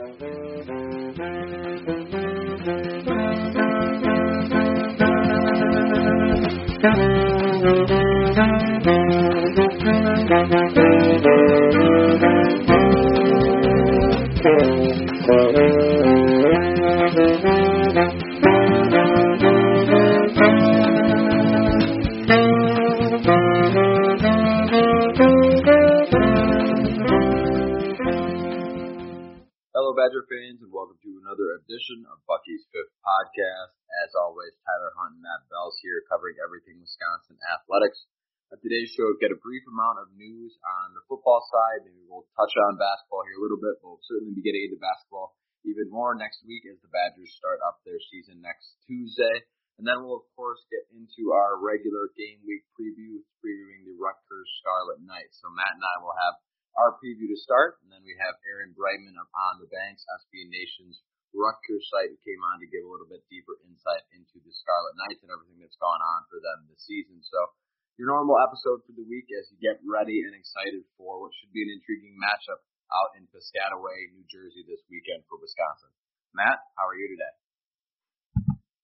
Hello, of news on the football side. Maybe we'll touch on basketball here a little bit, we'll certainly be getting into basketball even more next week as the Badgers start up their season next Tuesday. And then we'll, of course, get into our regular game week preview, previewing the Rutgers Scarlet Knights. So Matt and I will have our preview to start, and then we have Aaron Breitman of On the Banks, SB Nation's Rutgers site, came on to give a little bit deeper insight into the Scarlet Knights and everything that's gone on for them this season. So your normal episode for the week as you get ready and excited for what should be an intriguing matchup out in Piscataway, New Jersey this weekend for Wisconsin. Matt, how are you today?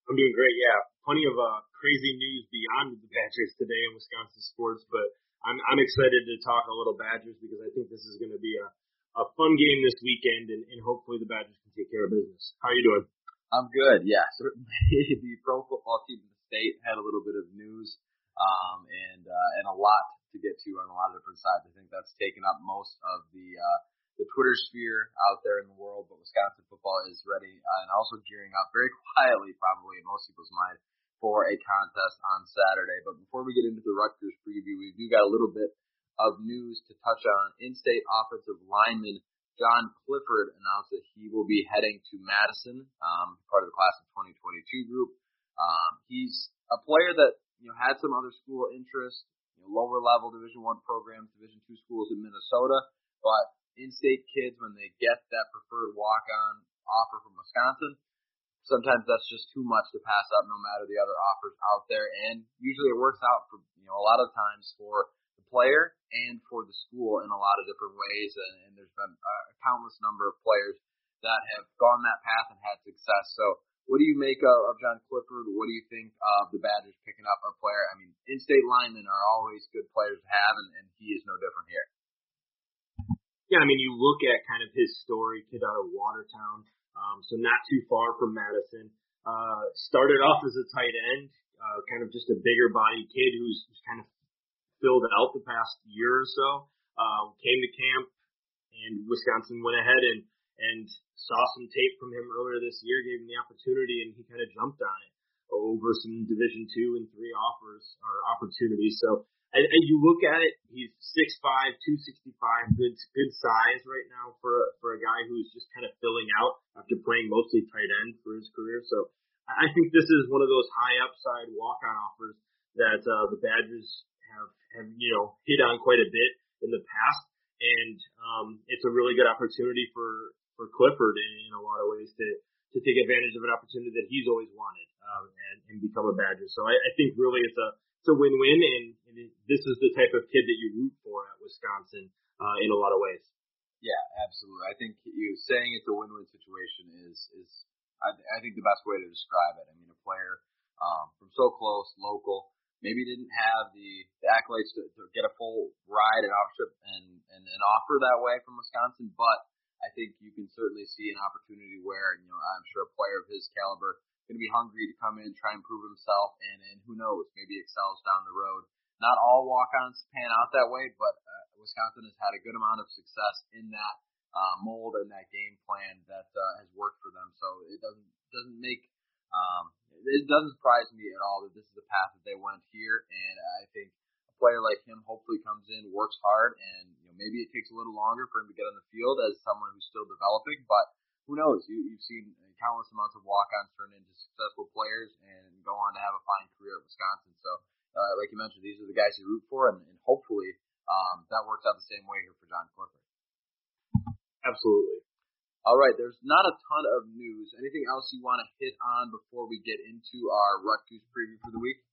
I'm doing great. Yeah, plenty of uh, crazy news beyond the Badgers today in Wisconsin sports, but I'm I'm excited to talk a little Badgers because I think this is going to be a a fun game this weekend, and, and hopefully the Badgers can take care of business. How are you doing? I'm good. Yeah, certainly the pro football team in the state had a little bit of news, um, and uh, and a lot to get to on a lot of different sides. I think that's taken up most of the uh, the Twitter sphere out there in the world. But Wisconsin football is ready uh, and also gearing up very quietly, probably in most people's mind, for a contest on Saturday. But before we get into the Rutgers preview, we do got a little bit of news to touch on. In-state offensive lineman John Clifford announced that he will be heading to Madison, um, part of the class of 2022 group. Um, he's a player that you know had some other school interest, you know, lower level Division One programs, Division Two schools in Minnesota, but in-state kids when they get that preferred walk-on offer from Wisconsin, sometimes that's just too much to pass up no matter the other offers out there. And usually it works out for, you know, a lot of times for the player and for the school in a lot of different ways. And, and there's been a countless number of players that have gone that path and had success. So what do you make of, of John Clifford? What do you think of the Badgers picking up a player? I mean, in-state linemen are always good players to have, and, and he is no different here. Yeah, I mean, you look at kind of his story, kid out of Watertown, um, so not too far from Madison. Uh, started off as a tight end, uh, kind of just a bigger body kid who's, kind of filled out the past year or so. Uh, came to camp and Wisconsin went ahead and, and saw some tape from him earlier this year, gave him the opportunity and he kind of jumped on it over some division two and three offers or opportunities. So and, and you look at it, he's 6'5", 265, good good size right now for a, for a guy who's just kind of filling out after playing mostly tight end for his career. So I think this is one of those high upside walk on offers that uh, the Badgers have have you know hit on quite a bit in the past, and um, it's a really good opportunity for for Clifford in, in a lot of ways to to take advantage of an opportunity that he's always wanted um, and, and become a Badger. So I, I think really it's a it's a win-win, and, and this is the type of kid that you root for at Wisconsin uh, in a lot of ways. Yeah, absolutely. I think you saying it's a win-win situation is is I, I think the best way to describe it. I mean, a player um, from so close, local, maybe didn't have the, the accolades to, to get a full ride and offership and, and an offer that way from Wisconsin, but I think you can certainly see an opportunity where you know I'm sure a player of his caliber going to be hungry to come in, try and prove himself, and, and who knows, maybe excels down the road. Not all walk-ons pan out that way, but uh, Wisconsin has had a good amount of success in that uh, mold and that game plan that uh, has worked for them. So it doesn't doesn't make um, it doesn't surprise me at all that this is the path that they went here. And I think a player like him hopefully comes in, works hard, and maybe it takes a little longer for him to get on the field as someone who's still developing, but who knows? You, you've seen countless amounts of walk-ons turn into successful players and go on to have a fine career at Wisconsin. So, uh, like you mentioned, these are the guys you root for, and, and hopefully um, that works out the same way here for John Clifford. Absolutely. All right, there's not a ton of news. Anything else you want to hit on before we get into our Rutgers preview for the week?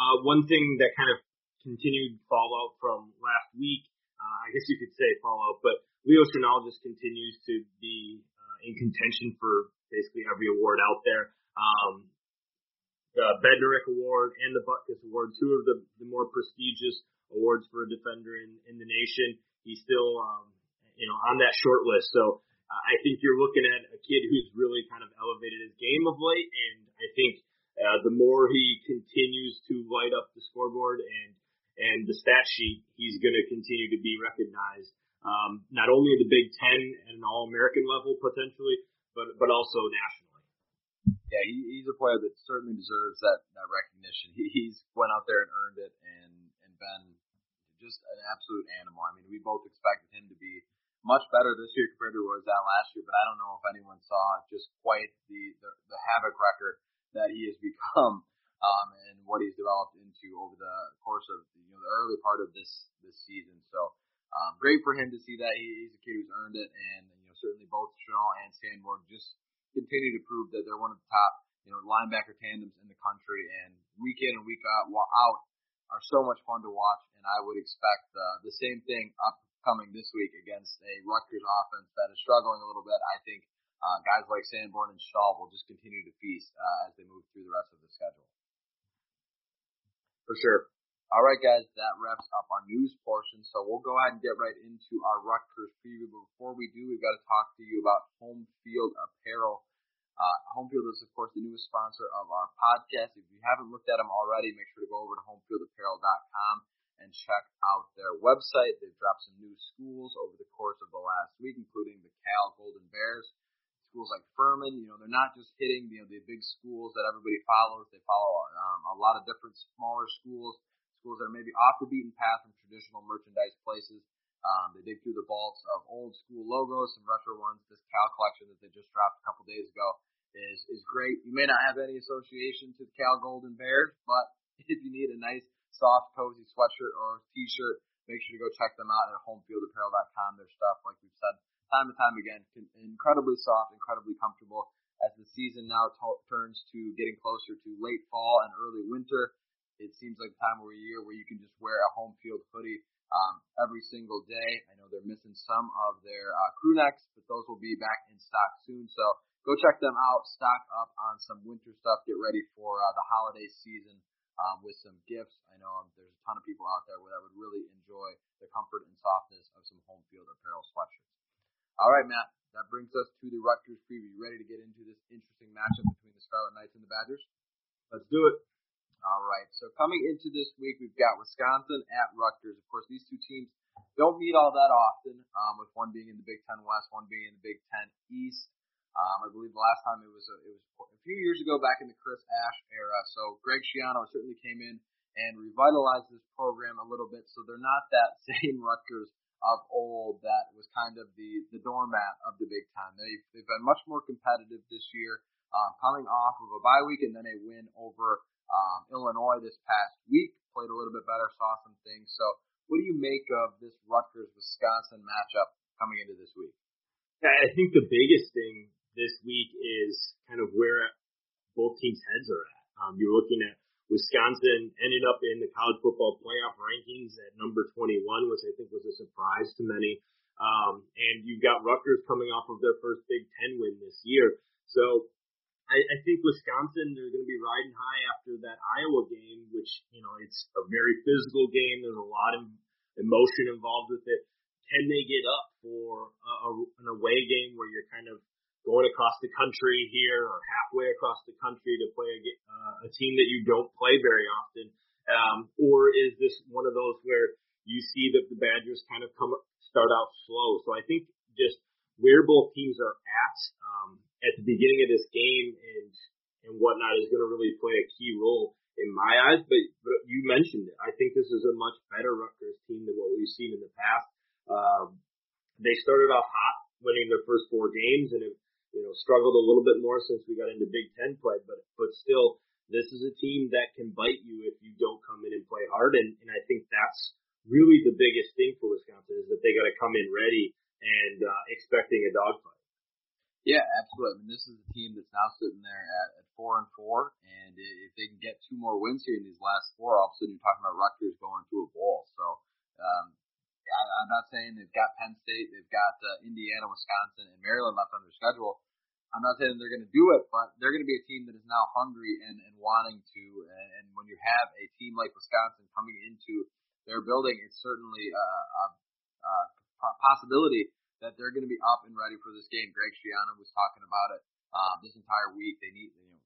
Uh, one thing that kind of continued fallout from last week, uh, I guess you could say fallout, but Leo Chenal just continues to be uh, in contention for basically every award out there. Um, the Bednarik Award and the Butkus Award, two of the, the more prestigious awards for a defender in, in the nation. He's still, um, you know, on that short list. So I think you're looking at a kid who's really kind of elevated his game of late, and I think uh, the more he continues to light up the scoreboard and and the stat sheet, he's going to continue to be recognized um, not only at the Big Ten and an All-American level potentially, but but also nationally. Yeah, he, he's a player that certainly deserves that that recognition. He, he's went out there and earned it, and and been just an absolute animal. I mean, we both expected him to be much better this year compared to what was at last year, but I don't know if anyone saw just quite the the, the havoc record that he has become um, and what he's developed into over the course of you know the early part of this this season. So um, great for him to see that he, he's a kid who's earned it, and you know certainly both Chenal and Sanborn just continue to prove that they're one of the top you know linebacker tandems in the country, and week in and week out, out are so much fun to watch. And I would expect uh, the same thing upcoming this week against a Rutgers offense that is struggling a little bit. I think uh, guys like Sanborn and Stahl will just continue to feast uh, as they move through the rest of the schedule. For sure. All right, guys, that wraps up our news portion. So we'll go ahead and get right into our Rutgers preview. But before we do, we've got to talk to you about Home Field Apparel. Uh, Home Field is, of course, the newest sponsor of our podcast. If you haven't looked at them already, make sure to go over to homefieldapparel.com and check out their website. They've dropped some new schools over the course of the last week, including the Cal Golden Bears, schools like Furman. You know, they're not just hitting you know the big schools that everybody follows. They follow um, a lot of different smaller schools, schools that are maybe off the beaten path from traditional merchandise places. Um, they dig through the vaults of old school logos, some retro ones. This Cal collection that they just dropped a couple days ago is is great. You may not have any association to the Cal Golden Bears, but if you need a nice, soft, cozy sweatshirt or t-shirt, make sure to go check them out at homefieldapparel.com. Their stuff, like we've said time and time again, incredibly soft, incredibly comfortable. As the season now t- turns to getting closer to late fall and early winter, it seems like the time of year where you can just wear a home field hoodie um, every single day. I know they're missing some of their uh, crew necks, but those will be back in stock soon. So go check them out. Stock up on some winter stuff. Get ready for uh, the holiday season um, with some gifts. I know um, there's a ton of people out there that would really enjoy the comfort and softness of some home field apparel sweatshirts. All right, Matt. That brings us to the Rutgers preview. You ready to get into this interesting matchup between the Scarlet Knights and the Badgers? Let's do it. All right. So coming into this week, we've got Wisconsin at Rutgers. Of course, these two teams don't meet all that often, um, with one being in the Big Ten West, one being in the Big Ten East. Um, I believe the last time it was a, it was a few years ago, back in the Chris Ash era. So Greg Schiano certainly came in and revitalized this program a little bit. So they're not that same Rutgers of old that was kind of the, the doormat of the Big Ten. They've, they've been much more competitive this year, um, coming off of a bye week and then a win over um, Illinois this past week. Played a little bit better, saw some things. So, what do you make of this Rutgers Wisconsin matchup coming into this week? I think the biggest thing this week is kind of where both teams' heads are at. Um, you're looking at Wisconsin ended up in the college football playoff rankings at number 21, which I think was a surprise to many. Um, and you've got Rutgers coming off of their first Big Ten win this year. So I, I think Wisconsin, they're going to be riding high after that Iowa game, which, you know, it's a very physical game. There's a lot of emotion involved with it. Can they get up for a, a, an away game where you're kind of going across the country here or halfway across the country to play a, uh, a team that you don't play very often? Um, or is this one of those where you see that the Badgers kind of come start out slow? So I think just where both teams are at um, at the beginning of this game and and whatnot is going to really play a key role in my eyes. But, but you mentioned it. I think this is a much better Rutgers team than what we've seen in the past. Um, they started off hot, winning their first four games, and it you know, struggled a little bit more since we got into Big Ten play, but but still, this is a team that can bite you if you don't come in and play hard, and, and I think that's really the biggest thing for Wisconsin is that they got to come in ready and uh, expecting a dogfight. Yeah, absolutely. I mean, this is a team that's now sitting there at, at four and four, and if they can get two more wins here in these last four, all of a sudden you're talking about Rutgers going to a bowl. So um, I'm not saying they've got Penn State, they've got uh, Indiana, Wisconsin, and Maryland left on their schedule. I'm not saying they're going to do it, but they're going to be a team that is now hungry and, and wanting to. And when you have a team like Wisconsin coming into their building, it's certainly a, a, a possibility that they're going to be up and ready for this game. Greg Schiano was talking about it um, this entire week. They need, you know,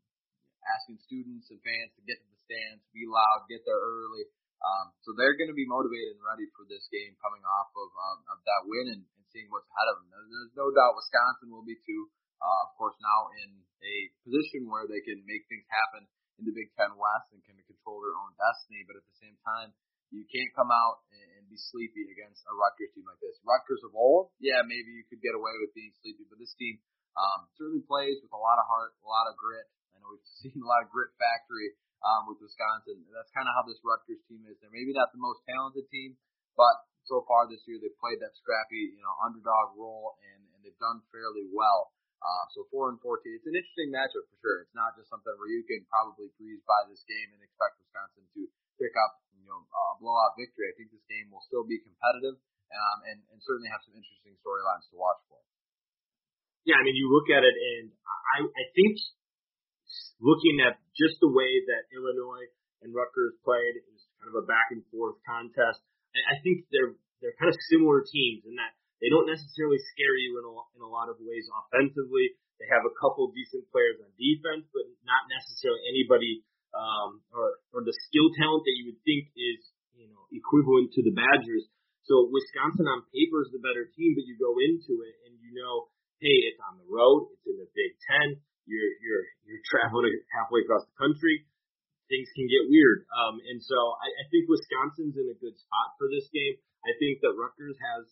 asking students and fans to get to the stands, be loud, get there early. Um, so they're going to be motivated and ready for this game coming off of, um, of that win and, and seeing what's ahead of them. There's no doubt Wisconsin will be too. Uh, of course, now in a position where they can make things happen in the Big Ten West and can control their own destiny. But at the same time, you can't come out and be sleepy against a Rutgers team like this. Rutgers of old, yeah, maybe you could get away with being sleepy, but this team um, certainly plays with a lot of heart, a lot of grit. I know we've seen a lot of grit factory um, with Wisconsin. That's kind of how this Rutgers team is. They're maybe not the most talented team, but so far this year they've played that scrappy, you know, underdog role and, and they've done fairly well. Uh, so four and fourteen. It's an interesting matchup for sure. It's not just something where you can probably breeze by this game and expect Wisconsin to pick up, you know, a blowout victory. I think this game will still be competitive um, and, and certainly have some interesting storylines to watch for. Yeah, I mean, you look at it, and I, I think looking at just the way that Illinois and Rutgers played, it was kind of a back and forth contest. I, I think they're they're kind of similar teams in that they don't necessarily scare you in a, in a lot of ways offensively. They have a couple decent players on defense, but not necessarily anybody um, or or the skill talent that you would think is you know equivalent to the Badgers. So Wisconsin on paper is the better team, but you go into it and you know, hey, it's on the road, it's in the Big Ten you're you're you're traveling halfway across the country, things can get weird. Um, and so I, I think Wisconsin's in a good spot for this game. I think that Rutgers has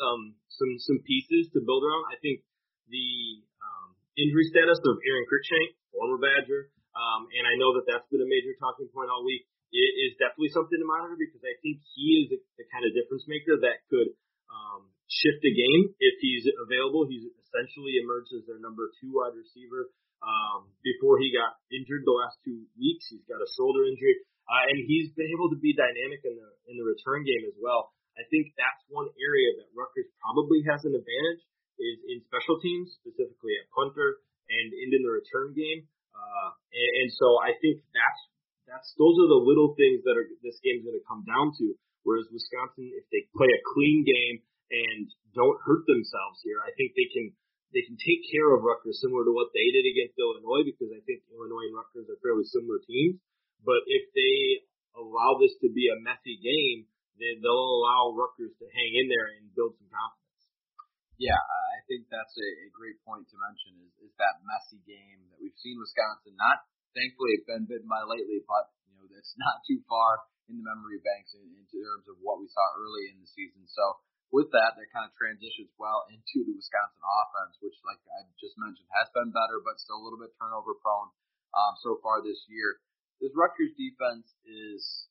um, some some pieces to build around. I think the um, injury status of Aron Cruickshank, former Badger, um, and I know that that's been a major talking point all week. It is definitely something to monitor because I think he is the, the kind of difference maker that could um, shift a game if he's available. He's essentially emerged as their number two wide receiver. Um, before he got injured the last two weeks, he's got a shoulder injury, uh, and he's been able to be dynamic in the in the return game as well. I think that's one area that Rutgers probably has an advantage is in special teams, specifically at punter and in the return game. Uh, and, and so I think that's that's those are the little things that are this game's going to come down to. Whereas Wisconsin, if they play a clean game and don't hurt themselves here. I think they can they can take care of Rutgers similar to what they did against Illinois because I think Illinois and Rutgers are fairly similar teams. But if they allow this to be a messy game, then they'll allow Rutgers to hang in there and build some confidence. Yeah, I think that's a, a great point to mention is, is that messy game that we've seen Wisconsin not thankfully been bitten by lately, but you know it's not too far in the memory banks in, in terms of what we saw early in the season. So with that, that kind of transitions well into the Wisconsin offense, which, like I just mentioned, has been better, but still a little bit turnover prone um, so far this year. This Rutgers defense is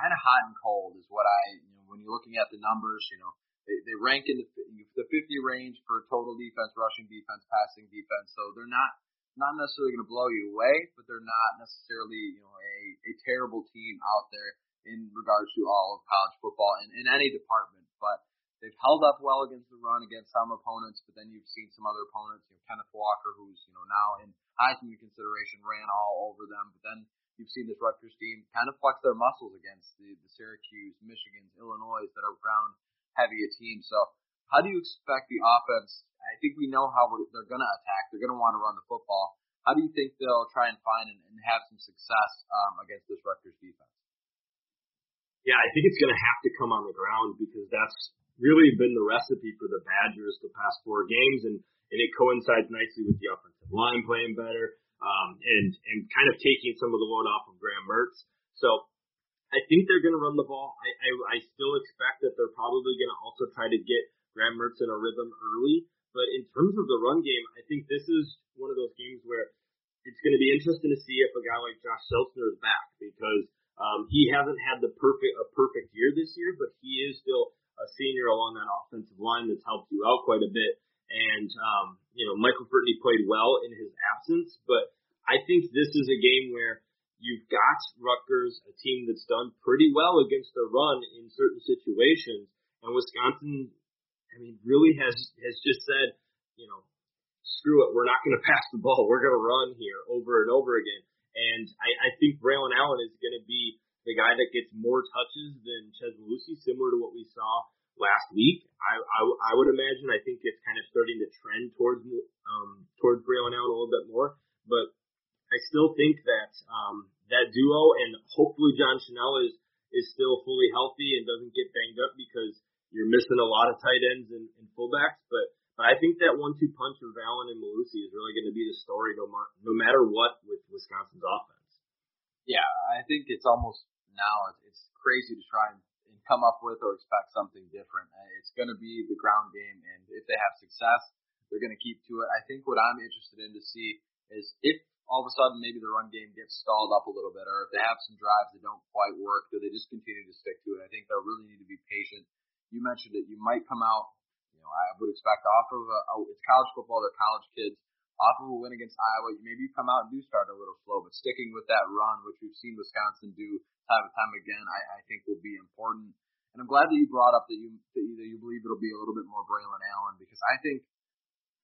kind of hot and cold, is what I, you know, when you're looking at the numbers, you know, they, they rank in the, the 50 range for total defense, rushing defense, passing defense. So they're not not necessarily going to blow you away, but they're not necessarily you know a, a terrible team out there in regards to all of college football in, in any department. But they've held up well against the run against some opponents, but then you've seen some other opponents, you know, Kenneth Walker, who's, you know, now in Heisman consideration, ran all over them, but then you've seen this Rutgers team kind of flex their muscles against the, the Syracuse, Michigans, Illinois that are ground heavy a team. So how do you expect the offense? I think we know how they're going to attack. They're going to want to run the football. How do you think they'll try and find and, and have some success um, against this Rutgers defense? Yeah, I think it's going to have to come on the ground because that's really been the recipe for the Badgers the past four games, and and it coincides nicely with the offensive line playing better, um, and and kind of taking some of the load off of Graham Mertz. So I think they're going to run the ball. I, I I still expect that they're probably going to also try to get Graham Mertz in a rhythm early. But in terms of the run game, I think this is one of those games where it's going to be interesting to see if a guy like Josh Seltzner is back because um, he hasn't had the perfect a perfect year this year, but he is still along that offensive line that's helped you out quite a bit. And, um, you know, Michael Furtney played well in his absence, but I think this is a game where you've got Rutgers, a team that's done pretty well against the run in certain situations, and Wisconsin, I mean, really has has just said, you know, screw it, we're not going to pass the ball, we're going to run here over and over again. And I, I think Braylon Allen is going to be the guy that gets more touches than Chez Mellusi, similar to what we saw last week. I, I, I would imagine. I think it's kind of starting to trend towards um, towards Braylon Allen a little bit more, but I still think that um, that duo and hopefully John Chenal is is still fully healthy and doesn't get banged up because you're missing a lot of tight ends and, and fullbacks. But but I think that one-two punch of Allen and Mellusi is really going to be the story no, mar- no matter what with Wisconsin's offense. Yeah, I think it's almost now it's crazy to try and come up with or expect something different. Uh, it's going to be the ground game, and if they have success, they're going to keep to it. I think what I'm interested in to see is if all of a sudden maybe the run game gets stalled up a little bit, or if they have some drives that don't quite work, do they just continue to stick to it? I think they'll really need to be patient. You mentioned it. You might come out You know, I would expect off of a, a it's college football, they're college kids. Off of a win against Iowa, maybe you come out and do start a little slow, but sticking with that run, which we've seen Wisconsin do time and time again, I, I think will be important. And I'm glad that you brought up that you that you, that you believe it'll be a little bit more Braylon Allen because I think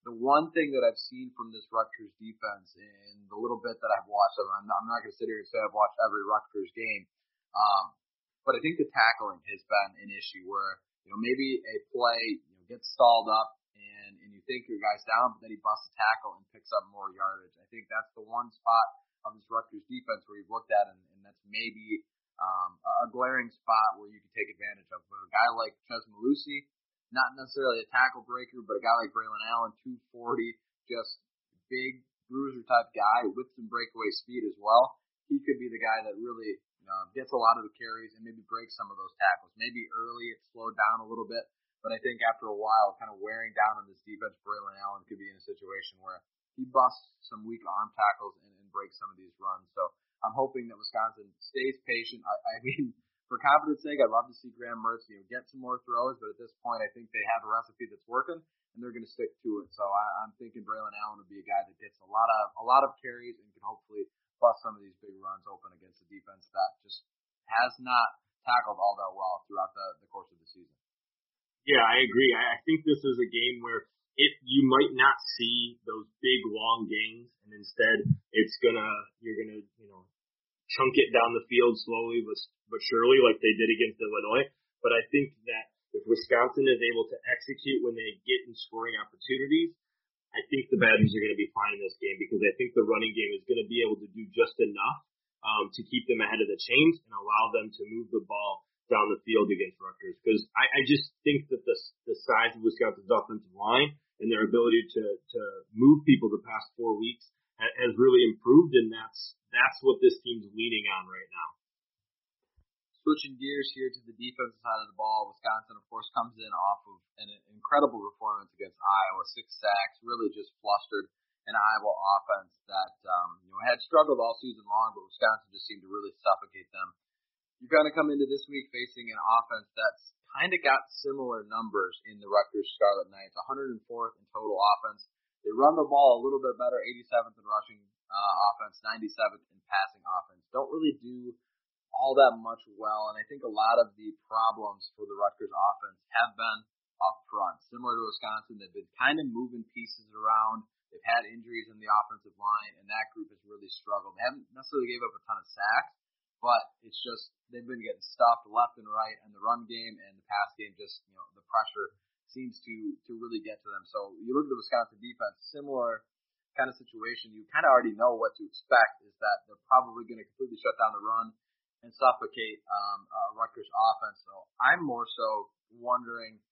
the one thing that I've seen from this Rutgers defense in the little bit that I've watched, I'm not, I'm not going to sit here and say I've watched every Rutgers game, um, but I think the tackling has been an issue where you know maybe a play gets stalled up you think your guy's down, but then he busts a tackle and picks up more yardage. I think that's the one spot of this Rutgers defense where you've looked at and, and that's maybe um, a glaring spot where you can take advantage of. With a guy like Chez Mellusi, not necessarily a tackle breaker, but a guy like Braylon Allen, 240, just big bruiser type guy with some breakaway speed as well. He could be the guy that really know, gets a lot of the carries and maybe breaks some of those tackles. Maybe early it slowed down a little bit, but I think after a while, kind of wearing down on this defense, Braylon Allen could be in a situation where he busts some weak arm tackles and, and breaks some of these runs. So I'm hoping that Wisconsin stays patient. I, I mean, for confidence sake, I'd love to see Graham Mertz, you know, get some more throws, but at this point, I think they have a recipe that's working and they're going to stick to it. So I, I'm thinking Braylon Allen would be a guy that gets a lot of a lot of carries and can hopefully bust some of these big runs open against a defense that just has not tackled all that well throughout the, the course of the season. Yeah, I agree. I, think this is a game where if you might not see those big long gains, and instead it's gonna you're gonna you know chunk it down the field slowly but but surely, like they did against Illinois. But I think that if Wisconsin is able to execute when they get in scoring opportunities, I think the Badgers are going to be fine in this game because I think the running game is going to be able to do just enough um, to keep them ahead of the chains and allow them to move the ball down the field against Rutgers. Because I, I just think that the the size of Wisconsin's offensive line and their ability to to move people the past four weeks has really improved, and that's that's what this team's leaning on right now. Switching gears here to the defensive side of the ball, Wisconsin, of course, comes in off of an incredible performance against Iowa, six sacks, really just flustered an Iowa offense that um, you know had struggled all season long, but Wisconsin just seemed to really suffocate them you're going to come into this week facing an offense that's kind of got similar numbers in the Rutgers Scarlet Knights, 104th in total offense. They run the ball a little bit better, 87th in rushing uh, offense, 97th in passing offense. Don't really do all that much well, and I think a lot of the problems for the Rutgers offense have been up front. Similar to Wisconsin, they've been kind of moving pieces around. They've had injuries in the offensive line, and that group has really struggled. They haven't necessarily gave up a ton of sacks, but it's just they've been getting stuffed left and right, and the run game and the pass game just you know the pressure seems to to really get to them. So you look at the Wisconsin defense, similar kind of situation. You kind of already know what to expect is that they're probably going to completely shut down the run and suffocate um, uh, Rutgers offense. So I'm more so wondering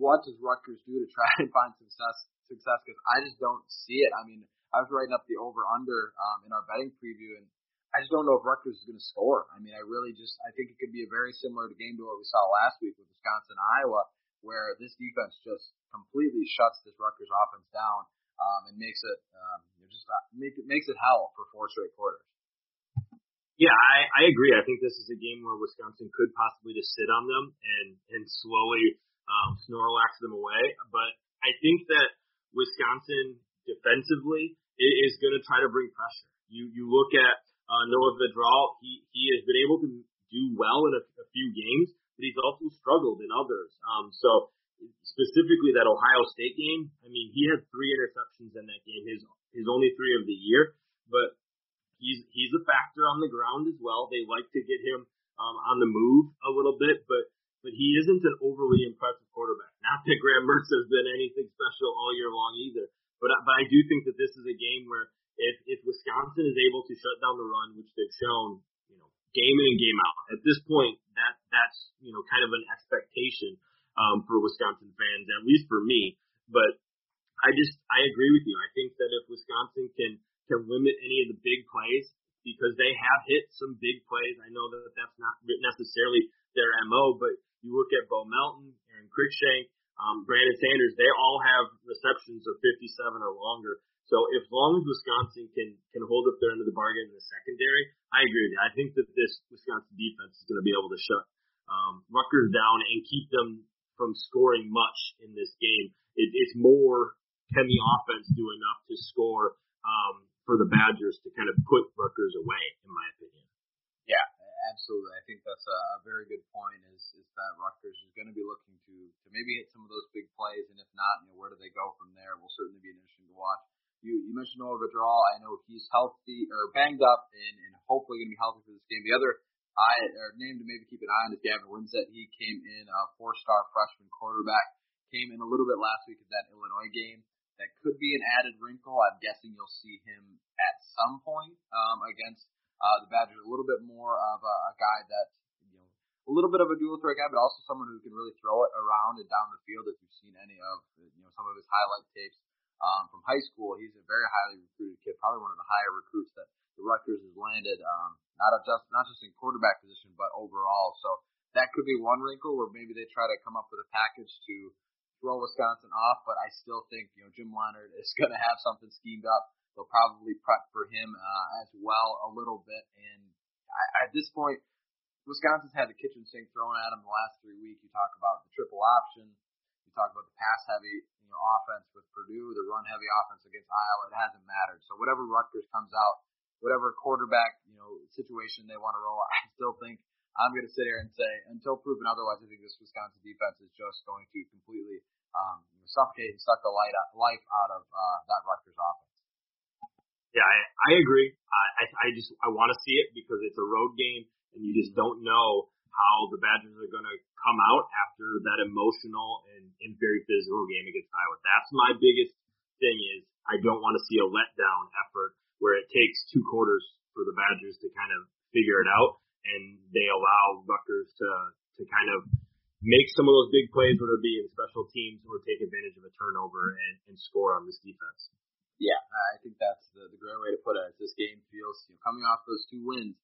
what does Rutgers do to try and find success success because I just don't see it. I mean, I was writing up the over under um, in our betting preview and I just don't know if Rutgers is going to score. I mean, I really just I think it could be a very similar game to what we saw last week with Wisconsin Iowa, where this defense just completely shuts this Rutgers offense down um, and makes it um, just uh, make it makes it hell for four straight quarters. Yeah, I, I agree. I think this is a game where Wisconsin could possibly just sit on them and and slowly um, Snorlax them away. But I think that Wisconsin defensively is going to try to bring pressure. You you look at uh, Noah Vedral, he, he has been able to do well in a, a few games, but he's also struggled in others. Um, so specifically that Ohio State game, I mean, he had three interceptions in that game, his his only three of the year, but he's he's a factor on the ground as well. They like to get him um, on the move a little bit, but but he isn't an overly impressive quarterback. Not that Graham Mertz has been anything special all year long either, but but I do think that this is a game where if if Wisconsin is able to shut down the run, which they've shown, you know, game in and game out, at this point that that's you know kind of an expectation um, for Wisconsin fans, at least for me. But I just I agree with you. I think that if Wisconsin can can limit any of the big plays because they have hit some big plays. I know that that's not necessarily their mo, but you look at Bo Melton, Aron Cruickshank, um, Brandon Sanders. They all have receptions of 57 or longer. So if long as Wisconsin can can hold up their end of the bargain in the secondary, I agree with you. I think that this Wisconsin defense is going to be able to shut um, Rutgers down and keep them from scoring much in this game. It, it's more can the offense do enough to score um, for the Badgers to kind of put Rutgers away, in my opinion. Yeah, absolutely. I think that's a, a very good point. Is is that Rutgers is going to be looking to to maybe hit some of those big plays, and if not, you know, where do they go from there? Will certainly be an interesting to watch. You you mentioned Noah Vedral. I know he's healthy or banged up, and and hopefully going to be healthy for this game. The other eye or name to maybe keep an eye on is Gavin Wimsatt. He came in a four-star freshman quarterback. Came in a little bit last week at that Illinois game. That could be an added wrinkle. I'm guessing you'll see him at some point um, against uh, the Badgers. A little bit more of a, a guy that you know, a little bit of a dual threat guy, but also someone who can really throw it around and down the field. If you've seen any of you know some of his highlight tapes um, from high school, he's a very highly recruited kid, probably one of the higher recruits that the Rutgers has landed. Um, not just not just in quarterback position, but overall. So that could be one wrinkle where maybe they try to come up with a package to throw Wisconsin off. But I still think you know Jim Leonhard is going to have something schemed up. They'll probably prep for him uh, as well a little bit. And I, at this point, Wisconsin's had the kitchen sink thrown at them the last three weeks. You talk about the triple option. You talk about the pass heavy know, offense with Purdue, the run heavy offense against Iowa. It hasn't mattered. So whatever Rutgers comes out whatever quarterback you know situation they want to roll. I still think I'm going to sit here and say until proven otherwise, I think this Wisconsin defense is just going to completely um, suffocate and suck the light out, life out of uh, that Rutgers offense. Yeah, I, I agree. I, I just I want to see it because it's a road game and you just don't know how the Badgers are going to come out after that emotional and, and very physical game against Iowa. That's my biggest thing is I don't want to see a letdown effort where it takes two quarters for the Badgers to kind of figure it out, and they allow Rutgers to to kind of make some of those big plays, whether it be in special teams or take advantage of a turnover and, and score on this defense. Yeah, I think that's the, the great way to put it. This game feels you know, coming off those two wins,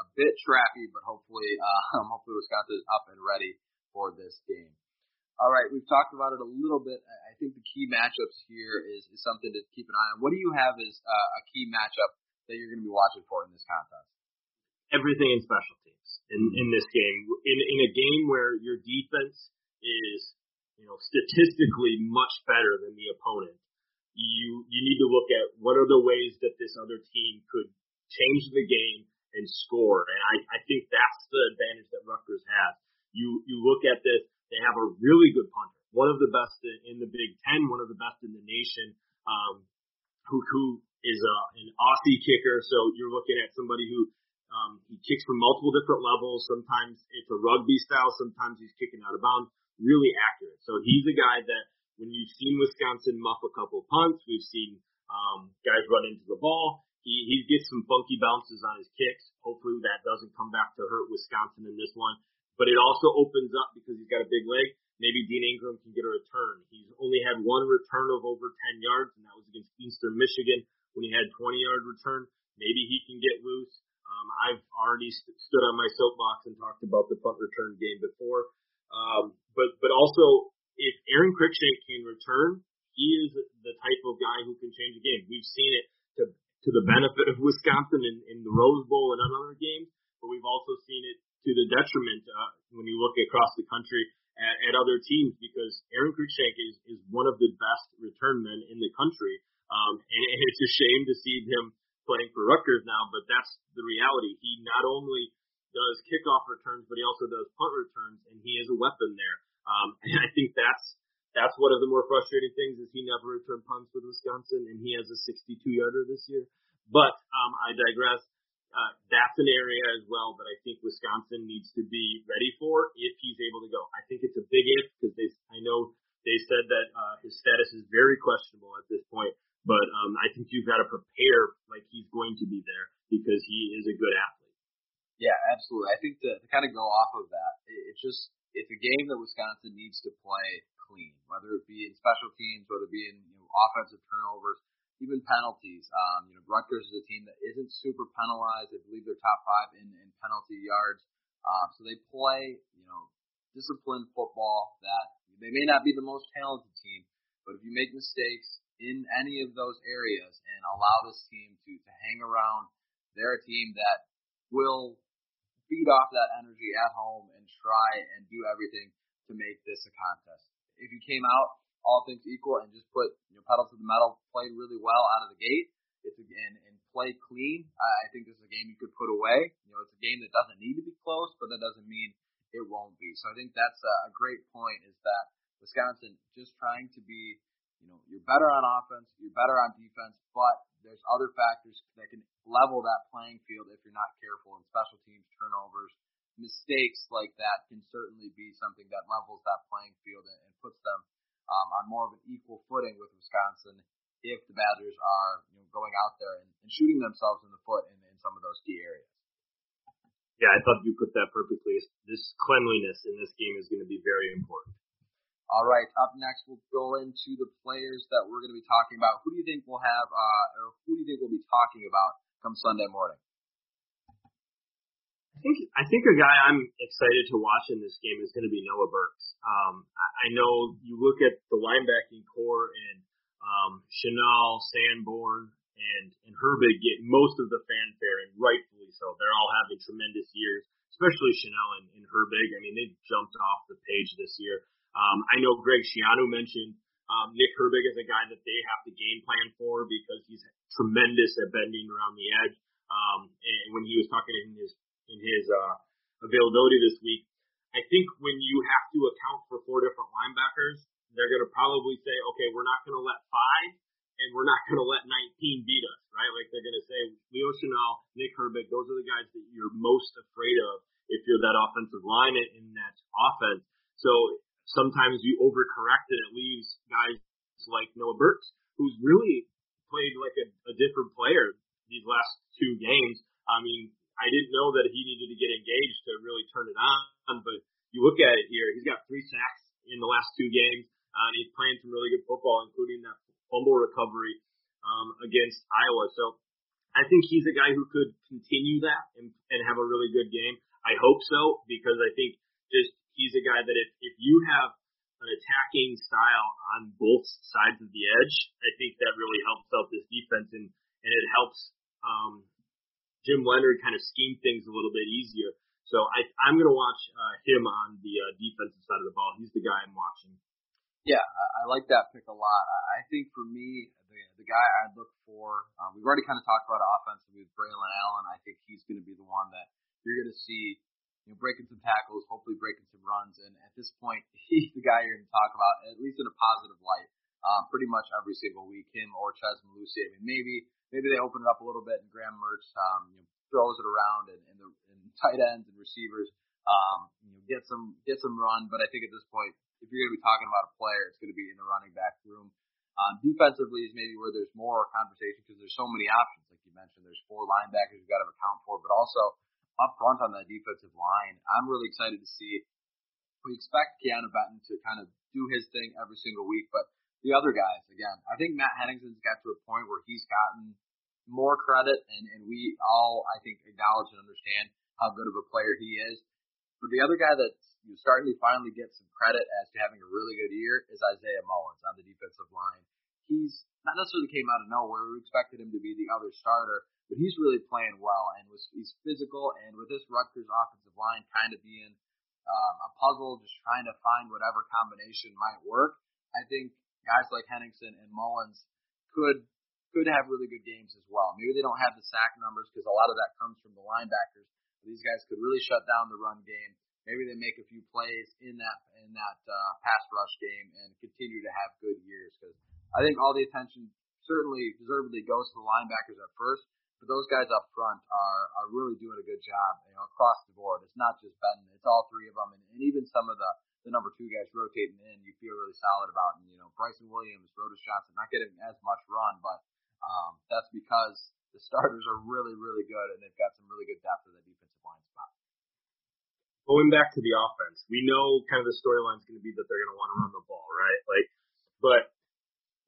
a bit trappy, but hopefully, uh, hopefully Wisconsin is up and ready for this game. All right, we've talked about it a little bit. I think the key matchups here is, is something to keep an eye on. What do you have as uh, a key matchup that you're going to be watching for in this contest? Everything in special teams in, in this game. In, in a game where your defense is, you know, statistically much better than the opponent, you you need to look at what are the ways that this other team could change the game and score. And I, I think that's the advantage that Rutgers has. You you look at this they have a really good punter, one of the best in the Big Ten, one of the best in the nation, um, who who is a, an Aussie kicker. So you're looking at somebody who um, he kicks from multiple different levels. Sometimes it's a rugby style, sometimes he's kicking out of bounds. Really accurate. So he's a guy that when you've seen Wisconsin muff a couple punts, we've seen um, guys run into the ball. He, he gets some funky bounces on his kicks. Hopefully that doesn't come back to hurt Wisconsin in this one. But it also opens up because he's got a big leg. Maybe Dean Engram can get a return. He's only had one return of over 10 yards, and that was against Eastern Michigan when he had 20 yard return. Maybe he can get loose. Um, I've already st- stood on my soapbox and talked about the punt return game before. Um, but but also, if Aron Cruickshank can return, he is the type of guy who can change a game. We've seen it to to the benefit of Wisconsin in, in the Rose Bowl and other games, but we've also seen it to the detriment uh, when you look across the country at, at other teams because Aron Cruickshank is, is one of the best return men in the country. Um, and, and it's a shame to see him playing for Rutgers now, but that's the reality. He not only, does kickoff returns, but he also does punt returns, and he is a weapon there. Um, and I think that's that's one of the more frustrating things is he never returned punts with Wisconsin, and he has a 62 yarder this year. But um, I digress. Uh, that's an area as well that I think Wisconsin needs to be ready for if he's able to go. I think it's a big if because they, I know they said that uh, his status is very questionable at this point, but um, I think you've got to prepare like he's going to be there because he is a good athlete. Yeah, absolutely. I think to, to kind of go off of that, it, it's just it's a game that Wisconsin needs to play clean, whether it be in special teams, whether it be in you know, offensive turnovers even penalties. Um, you know, Rutgers is a team that isn't super penalized. I believe they're top five in, in penalty yards. Uh, so they play, you know, disciplined football that they may not be the most talented team, but if you make mistakes in any of those areas and allow this team to, to hang around, they're a team that will feed off that energy at home and try and do everything to make this a contest. If you came out all things equal, and just put you know pedal to the metal, played really well out of the gate. It's again and play clean. I think this is a game you could put away. You know, it's a game that doesn't need to be close, but that doesn't mean it won't be. So I think that's a great point. Is that Wisconsin just trying to be, you know, you're better on offense, you're better on defense, but there's other factors that can level that playing field if you're not careful. And special teams turnovers, mistakes like that can certainly be something that levels that playing field and, and puts them um, on more of an equal footing with Wisconsin if the Badgers are you know, going out there and, and shooting themselves in the foot in, in some of those key areas. Yeah, I thought you put that perfectly. This cleanliness in this game is going to be very important. All right, up next we'll go into the players that we're going to be talking about. Who do you think we'll have, uh, or who do you think we'll be talking about come Sunday morning? I think I think a guy I'm excited to watch in this game is going to be Noah Burks. Um, I, I know you look at the linebacking core and um, Chenal, Sanborn, and and Herbig get most of the fanfare, and rightfully so. They're all having tremendous years, especially Chenal and, and Herbig. I mean, they jumped off the page this year. Um, I know Greg Schiano mentioned um, Nick Herbig as a guy that they have to game plan for because he's tremendous at bending around the edge. Um, and when he was talking in his in his uh, availability this week. I think when you have to account for four different linebackers, they're going to probably say, okay, we're not going to let five and we're not going to let 19 beat us, right? Like they're going to say Leo Chenal, Nick Herbig, those are the guys that you're most afraid of if you're that offensive line in that offense. So sometimes you overcorrect and it leaves guys like Noah Burks, who's really played like a, a different player these last two games. I mean, I didn't know that he needed to get engaged to really turn it on, but you look at it here, he's got three sacks in the last two games, uh, and he's playing some really good football, including that fumble recovery um, against Iowa. So I think he's a guy who could continue that and, and have a really good game. I hope so because I think just he's a guy that if, if you have an attacking style on both sides of the edge, I think that really helps out this defense and, and it helps um, Jim Leonhard kind of schemed things a little bit easier. So I, I'm going to watch uh, him on the uh, defensive side of the ball. He's the guy I'm watching. Yeah, I, like that pick a lot. I think for me, the, the guy I look for, um, we've already kind of talked about offense with Braylon Allen. I think he's going to be the one that you're going to see, you know, breaking some tackles, hopefully breaking some runs. And at this point, he's the guy you're going to talk about, at least in a positive light, uh, pretty much every single week. Him or Chez Mellusi. I mean, maybe maybe they open it up a little bit and Graham Mertz um, you know, throws it around and, and the and tight ends and receivers um, you know, get some get some run. But I think at this point, if you're going to be talking about a player, it's going to be in the running back room. Um, defensively is maybe where there's more conversation because there's so many options. Like you mentioned, there's four linebackers you've got to account for, but also up front on that defensive line, I'm really excited to see. We expect Keanu Benton to kind of do his thing every single week, but the other guys, again, I think Matt Henningsen's got to a point where he's gotten more credit, and, and we all, I think, acknowledge and understand how good of a player he is. But the other guy that's starting to finally get some credit as to having a really good year is Isaiah Mullins on the defensive line. He's not necessarily came out of nowhere. We expected him to be the other starter, but he's really playing well and was he's physical. And with this Rutgers offensive line kind of being um, a puzzle, just trying to find whatever combination might work, I think guys like Henningsen and Mullins could could have really good games as well. Maybe they don't have the sack numbers because a lot of that comes from the linebackers, But These guys could really shut down the run game. Maybe they make a few plays in that in that uh, pass rush game and continue to have good years. Because I think all the attention certainly deservedly goes to the linebackers at first, but those guys up front are are really doing a good job, you know, across the board. It's not just Ben; it's all three of them, and, and even some of the the number two guys rotating in. You feel really solid about, and you know, Bryson Williams, Rodas Johnson, not getting as much run, but um, that's because the starters are really really good, and they've got some really good depth at the defensive line spot. Going back to the offense, we know kind of the storyline is going to be that they're going to want to run the ball, right? Like, but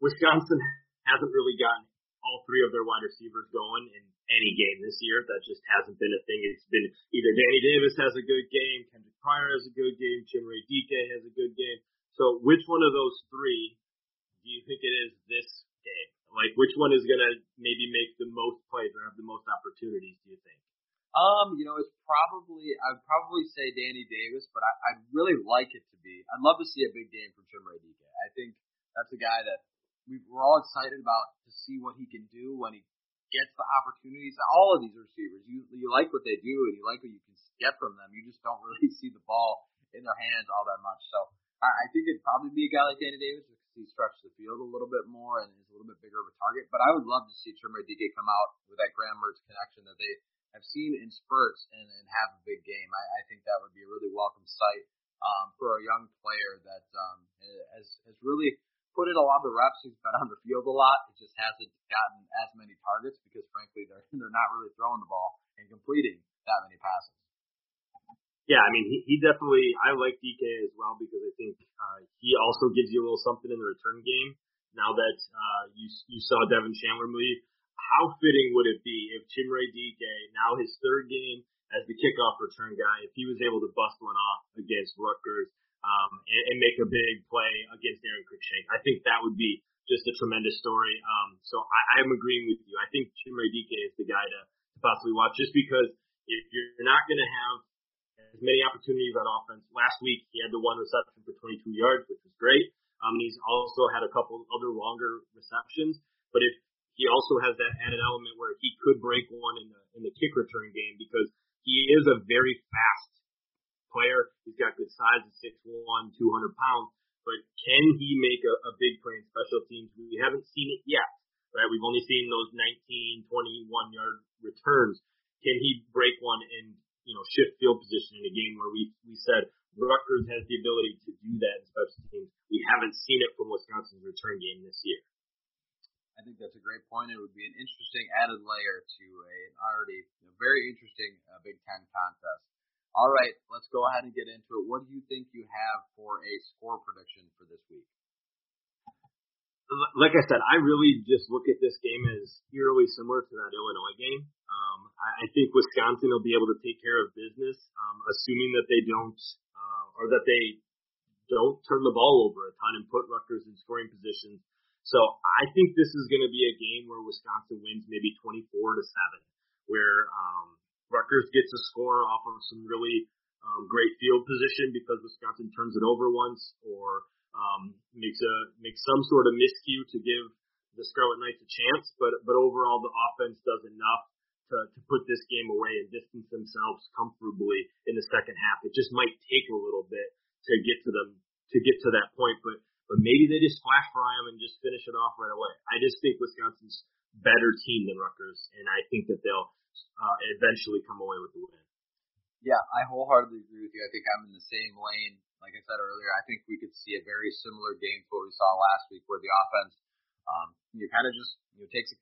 Wisconsin hasn't really gotten all three of their wide receivers going in any game this year. That just hasn't been a thing. It's been either Danny Davis has a good game, Kendric Pryor has a good game, Chimere Dike has a good game. So which one of those three do you think it is this game? Like which one is to maybe make the most plays or have the most opportunities, do you think? Um, you know, it's probably I'd probably say Danny Davis, but I, I'd really like it to be. I'd love to see a big game from Chimere Dike. I think that's a guy that we, we're all excited about to see what he can do when he gets the opportunities. All of these receivers, you you like what they do and you like what you can get from them. You just don't really see the ball in their hands all that much. So I, I think it'd probably be a guy like Danny Davis because he stretches the field a little bit more and is a little bit bigger of a target. But I would love to see Chimere Dike come out with that Graham Mertz connection that they have seen in spurts and, and have a big game. I, I think that would be a really welcome sight um, for a young player that um, has has really put in a lot of the reps. He's been on the field a lot. He just hasn't gotten as many targets because, frankly, they're they're not really throwing the ball and completing that many passes. Yeah, I mean, he, he definitely. I like Dike as well because I think uh, he also gives you a little something in the return game. Now that uh, you you saw Devin Chandler leave, how fitting would it be if Chimere Dike, now his third game as the kickoff return guy, if he was able to bust one off against Rutgers um, and, and make a big play against Aron Cruickshank. I think that would be just a tremendous story. Um, so I, I'm agreeing with you. I think Chimere Dike is the guy to, to possibly watch just because if you're not going to have as many opportunities on offense, last week he had the one reception for 22 yards, which was great. Um, and he's also had a couple other longer receptions. But if he also has that added element where he could break one in the in the kick return game because he is a very fast player. He's got good size, he's 6'1", 200 pounds. But can he make a, a big play in special teams? We haven't seen it yet, right? We've only seen those 19, 21 yard returns. Can he break one and you know shift field position in a game where we we said Rutgers has the ability to do that in special teams? We haven't seen it from Wisconsin's return game this year. I think that's a great point. It would be an interesting added layer to a, an already you very interesting uh, Big Ten contest. All right, let's go ahead and get into it. What do you think you have for a score prediction for this week? Like I said, I really just look at this game as eerily similar to that Illinois game. Um, I think Wisconsin will be able to take care of business, um, assuming that they don't, uh, or that they don't turn the ball over a ton and put Rutgers in scoring positions. So I think this is going to be a game where Wisconsin wins maybe 24 to seven, where um, Rutgers gets a score off of some really um, great field position because Wisconsin turns it over once or um, makes a makes some sort of miscue to give the Scarlet Knights a chance. But but overall, the offense does enough to, to put this game away and distance themselves comfortably in the second half. It just might take a little bit to get to them to get to that point, but but maybe they just flash fry them and just finish it off right away. I just think Wisconsin's better team than Rutgers, and I think that they'll uh, eventually come away with the win. Yeah, I wholeheartedly agree with you. I think I'm in the same lane. Like I said earlier, I think we could see a very similar game to what we saw last week, where the offense, um, you kind of just you know takes it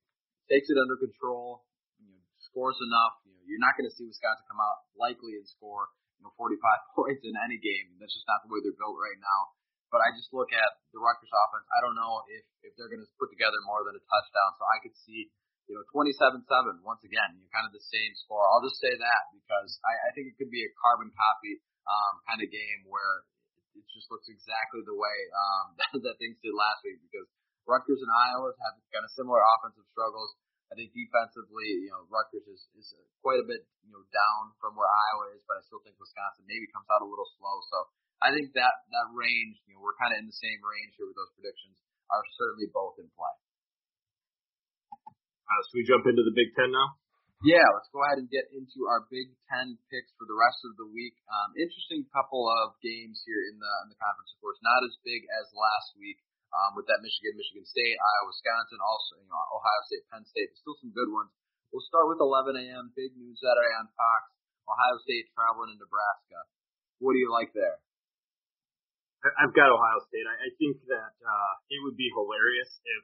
takes it under control, you know, scores enough. You know, you're not going to see Wisconsin come out likely and score you know 45 points in any game. That's just not the way they're built right now. But I just look at the Rutgers offense. I don't know if if they're going to put together more than a touchdown. So I could see you know, 27-7, once again, you're kind of the same score. I'll just say that because I, I think it could be a carbon copy um, kind of game where it just looks exactly the way um, that things did last week because Rutgers and Iowa have kind of similar offensive struggles. I think defensively, you know, Rutgers is, is quite a bit, you know, down from where Iowa is, but I still think Wisconsin maybe comes out a little slow. So I think that that range, you know, we're kind of in the same range here with those predictions are certainly both in play. Uh, should we jump into the Big Ten now? Yeah, let's go ahead and get into our Big Ten picks for the rest of the week. Um, interesting couple of games here in the in the conference, of course, not as big as last week um, with that Michigan, Michigan State, Iowa, Wisconsin, also you know Ohio State, Penn State, but still some good ones. We'll start with 11 a.m. Big news Saturday on Fox. Ohio State traveling to Nebraska. What do you like there? I've got Ohio State. I, I think that uh, it would be hilarious if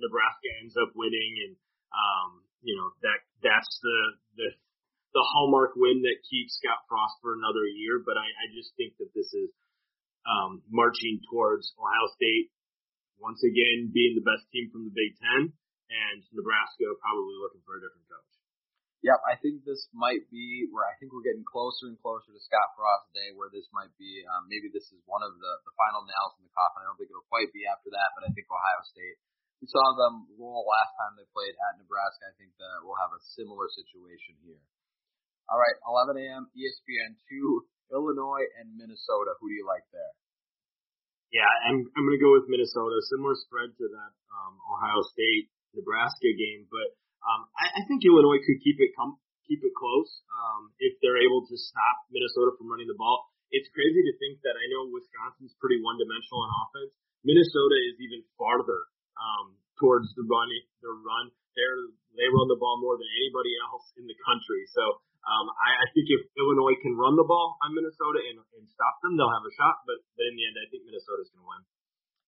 Nebraska ends up winning, and um, you know that that's the the the hallmark win that keeps Scott Frost for another year. But I, I just think that this is um, marching towards Ohio State once again being the best team from the Big Ten, and Nebraska probably looking for a different coach. Yep, I think this might be where I think we're getting closer and closer to Scott Frost Day, where this might be um, maybe this is one of the the final nails in the coffin. I don't think it'll quite be after that, but I think Ohio State. We saw them roll last time they played at Nebraska. I think that we'll have a similar situation here. All right, 11 a.m. ESPN two, Illinois and Minnesota. Who do you like there? Yeah, I'm I'm to go with Minnesota. Similar spread to that um, Ohio State Nebraska game, but um, I, I think Illinois could keep it com- keep it close um, if they're able to stop Minnesota from running the ball. It's crazy to think that I know Wisconsin's pretty one dimensional on offense. Minnesota is even farther um, towards the run. The run, they they run the ball more than anybody else in the country. So um, I, I think if Illinois can run the ball on Minnesota and, and stop them, they'll have a shot. But, but in the end, I think Minnesota's going to win.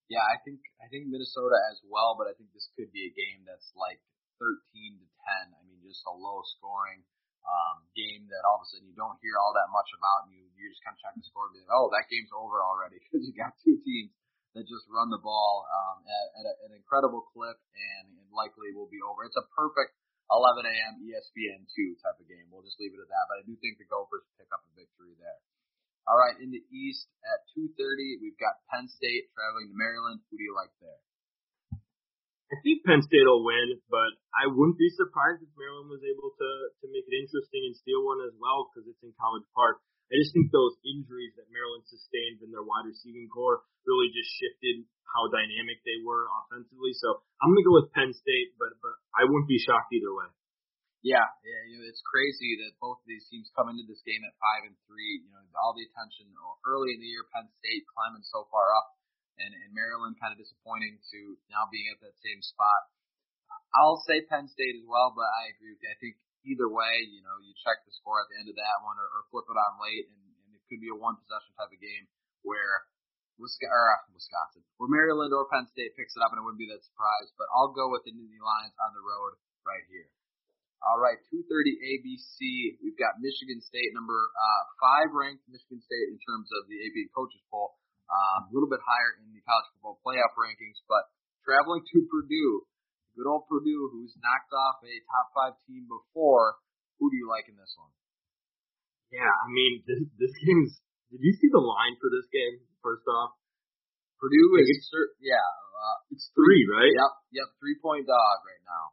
Yeah, I think I think Minnesota as well, but I think this could be a game that's like 13 to 10. I mean, just a low scoring um, game that all of a sudden you don't hear all that much about, and you you just kind of check the score and be like, oh, that game's over already because you got two teams that just run the ball um, at, at a, an incredible clip and, and likely will be over. It's a perfect 11 a.m. ESPN2 type of game. We'll just leave it at that. But I do think the Gophers pick up a victory there. All right, in the East at 2:30, we've got Penn State traveling to Maryland. Who do you like there? I think Penn State will win, but I wouldn't be surprised if Maryland was able to to make it interesting and steal one as well because it's in College Park. I just think those injuries that Maryland sustained in their wide receiving core really just shifted how dynamic they were offensively. So I'm going to go with Penn State, but, but I wouldn't be shocked either way. Yeah, yeah, you know, it's crazy that both of these teams come into this game at five and three. You know, all the attention early in the year, Penn State climbing so far up, and, and Maryland kind of disappointing to now being at that same spot. I'll say Penn State as well, but I agree with you. I think either way, you know, you check the score at the end of that one or, or flip it on late, and, and it could be a one possession type of game where Wisconsin, or uh, Wisconsin, where Maryland or Penn State picks it up, and it wouldn't be that surprise. But I'll go with the Nittany Lions on the road right here. All right, 2:30 ABC. We've got Michigan State, number uh, five ranked Michigan State in terms of the AP coaches poll. Um, a little bit higher in the college football playoff rankings, but traveling to Purdue, good old Purdue, who's knocked off a top five team before. Who do you like in this one? Yeah, I mean, this this game's. Did you see the line for this game? First off, Purdue is yeah, uh, it's three, right? Yep, yep, three point dog right now.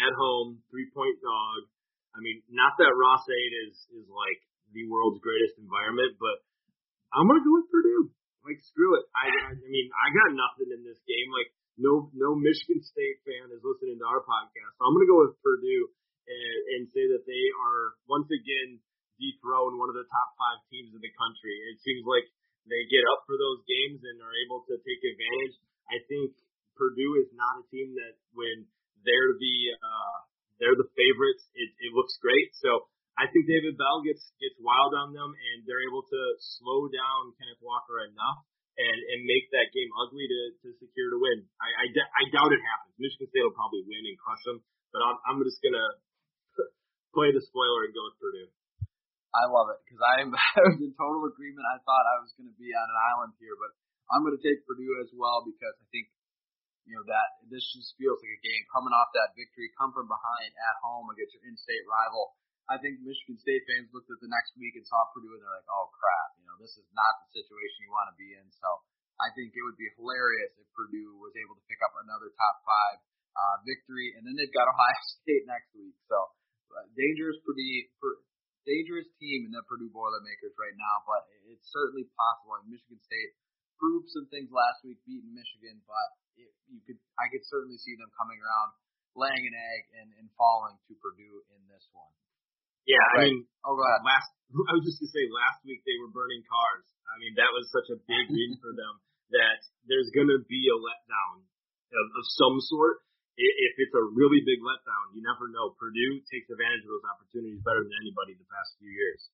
At home, three point dog. I mean, not that Ross-Ade is is like the world's greatest environment, but I'm gonna go with Purdue. Like screw it. I I mean I got nothing in this game. Like no no Michigan State fan is listening to our podcast, so I'm gonna go with Purdue and, and say that they are once again dethrone one of the top five teams in the country. It seems like they get up for those games and are able to take advantage. I think Purdue is not a team that when they're the uh, they're the favorites, it, it looks great. So I think David Bell gets gets wild on them, and they're able to slow down Kenneth Walker enough and and make that game ugly to to secure to win. I I, I doubt it happens. Michigan State will probably win and crush them, but I'm I'm just gonna play the spoiler and go with Purdue. I love it because I, was in total agreement. I thought I was going to be on an island here, but I'm going to take Purdue as well because I think you know that this just feels like a game coming off that victory, come from behind at home against your in-state rival. I think Michigan State fans looked at the next week and saw Purdue and they're like, oh crap, you know this is not the situation you want to be in. So I think it would be hilarious if Purdue was able to pick up another top five uh, victory, and then they've got Ohio State next week. So uh, dangerous Purdue, dangerous team in the Purdue Boilermakers right now, but it's certainly possible. And Michigan State proved some things last week, beating Michigan, but it, you could I could certainly see them coming around laying an egg and, and falling to Purdue in this one. Yeah, I mean, oh, go ahead. last I was just gonna say last week they were burning cars. I mean, that was such a big win for them that there's gonna be a letdown of, of some sort. If it's a really big letdown, you never know. Purdue takes advantage of those opportunities better than anybody the past few years.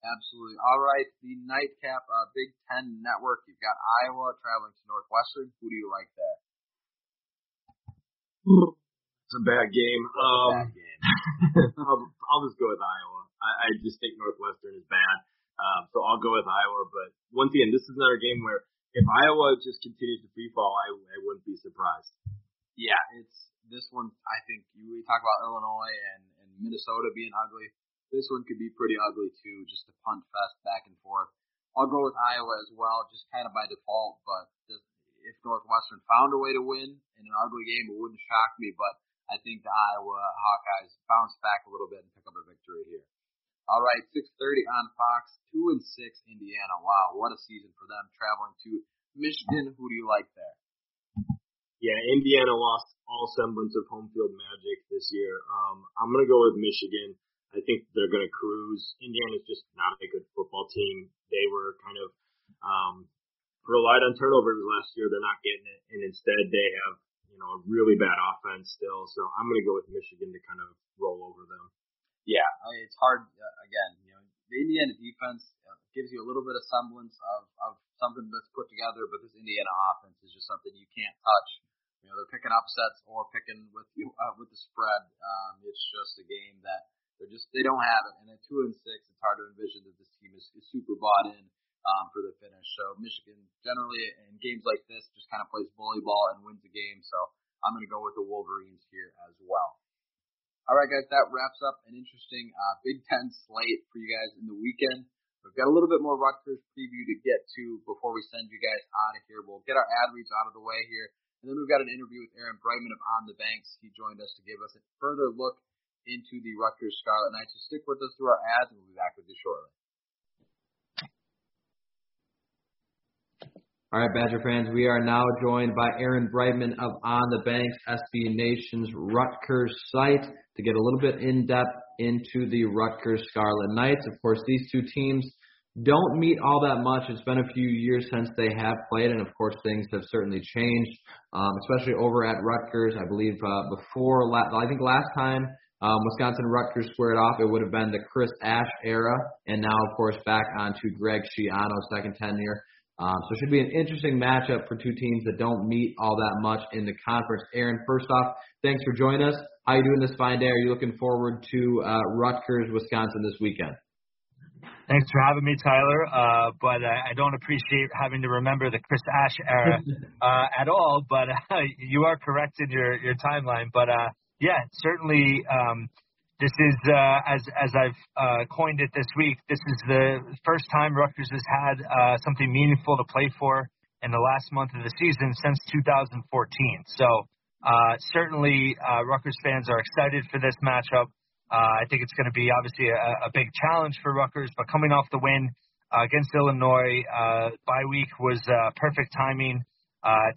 Absolutely. All right, the nightcap uh, Big Ten Network. You've got Iowa traveling to Northwestern. Who do you like there? It's a bad game. Um, bad game. I'll, I'll just go with Iowa. I, I just think Northwestern is bad. Um, so I'll go with Iowa. But once again, this is another game where if Iowa just continues to free fall, I, I wouldn't be surprised. Yeah, it's this one. I think you we talk about Illinois and, and Minnesota being ugly. This one could be pretty ugly too, just a punt fest back and forth. I'll go with Iowa as well, just kind of by default. But if Northwestern found a way to win in an ugly game, it wouldn't shock me. But I think the Iowa Hawkeyes bounce back a little bit and pick up a victory here. All right, 6:30 on Fox. Two and six Indiana. Wow, what a season for them traveling to Michigan. Who do you like there? Yeah, Indiana lost all semblance of home field magic this year. Um, I'm gonna go with Michigan. I think they're gonna cruise. Indiana's just not a good football team. They were kind of um, relied on turnovers last year. They're not getting it, and instead they have you know, a really bad offense still. So I'm going to go with Michigan to kind of roll over them. Yeah, it's hard. Uh, again, you know, the Indiana defense uh, gives you a little bit of semblance of, of something that's put together, but this Indiana offense is just something you can't touch. You know, they're picking upsets or picking with you uh, with the spread. Um, it's just a game that they're just they don't have it. And at two and six, it's hard to envision that this team is, is super bought in um, for the finish. So Michigan generally in games like this just kind of plays bully ball and wins the game. So I'm going to go with the Wolverines here as well. All right, guys, that wraps up an interesting uh, Big Ten slate for you guys in the weekend. We've got a little bit more Rutgers preview to get to before we send you guys out of here. We'll get our ad reads out of the way here. And then we've got an interview with Aaron Breitman of On the Banks. He joined us to give us a further look into the Rutgers Scarlet Knights. So stick with us through our ads, and we'll be back with you shortly. All right, Badger fans, we are now joined by Aaron Breitman of On the Banks, SB Nation's Rutgers site, to get a little bit in depth into the Rutgers Scarlet Knights. Of course, these two teams don't meet all that much. It's been a few years since they have played, and of course, things have certainly changed, um, especially over at Rutgers. I believe uh, before, la- I think last time um, Wisconsin Rutgers squared off, it would have been the Chris Ash era, and now, of course, back onto Greg Schiano's second tenure. Um, so it should be an interesting matchup for two teams that don't meet all that much in the conference. Aaron, first off, thanks for joining us. How are you doing this fine day? Are you looking forward to uh, Rutgers, Wisconsin this weekend? Thanks for having me, Tyler. Uh, but uh, I don't appreciate having to remember the Chris Ash era uh, at all. But uh, you are correct in your your timeline. But uh, yeah, certainly. Um, this is, uh, as as I've uh, coined it this week, this is the first time Rutgers has had uh, something meaningful to play for in the last month of the season since 2014. So uh, certainly, uh, Rutgers fans are excited for this matchup. Uh, I think it's going to be obviously a, a big challenge for Rutgers, but coming off the win against Illinois, uh, bye week was perfect timing.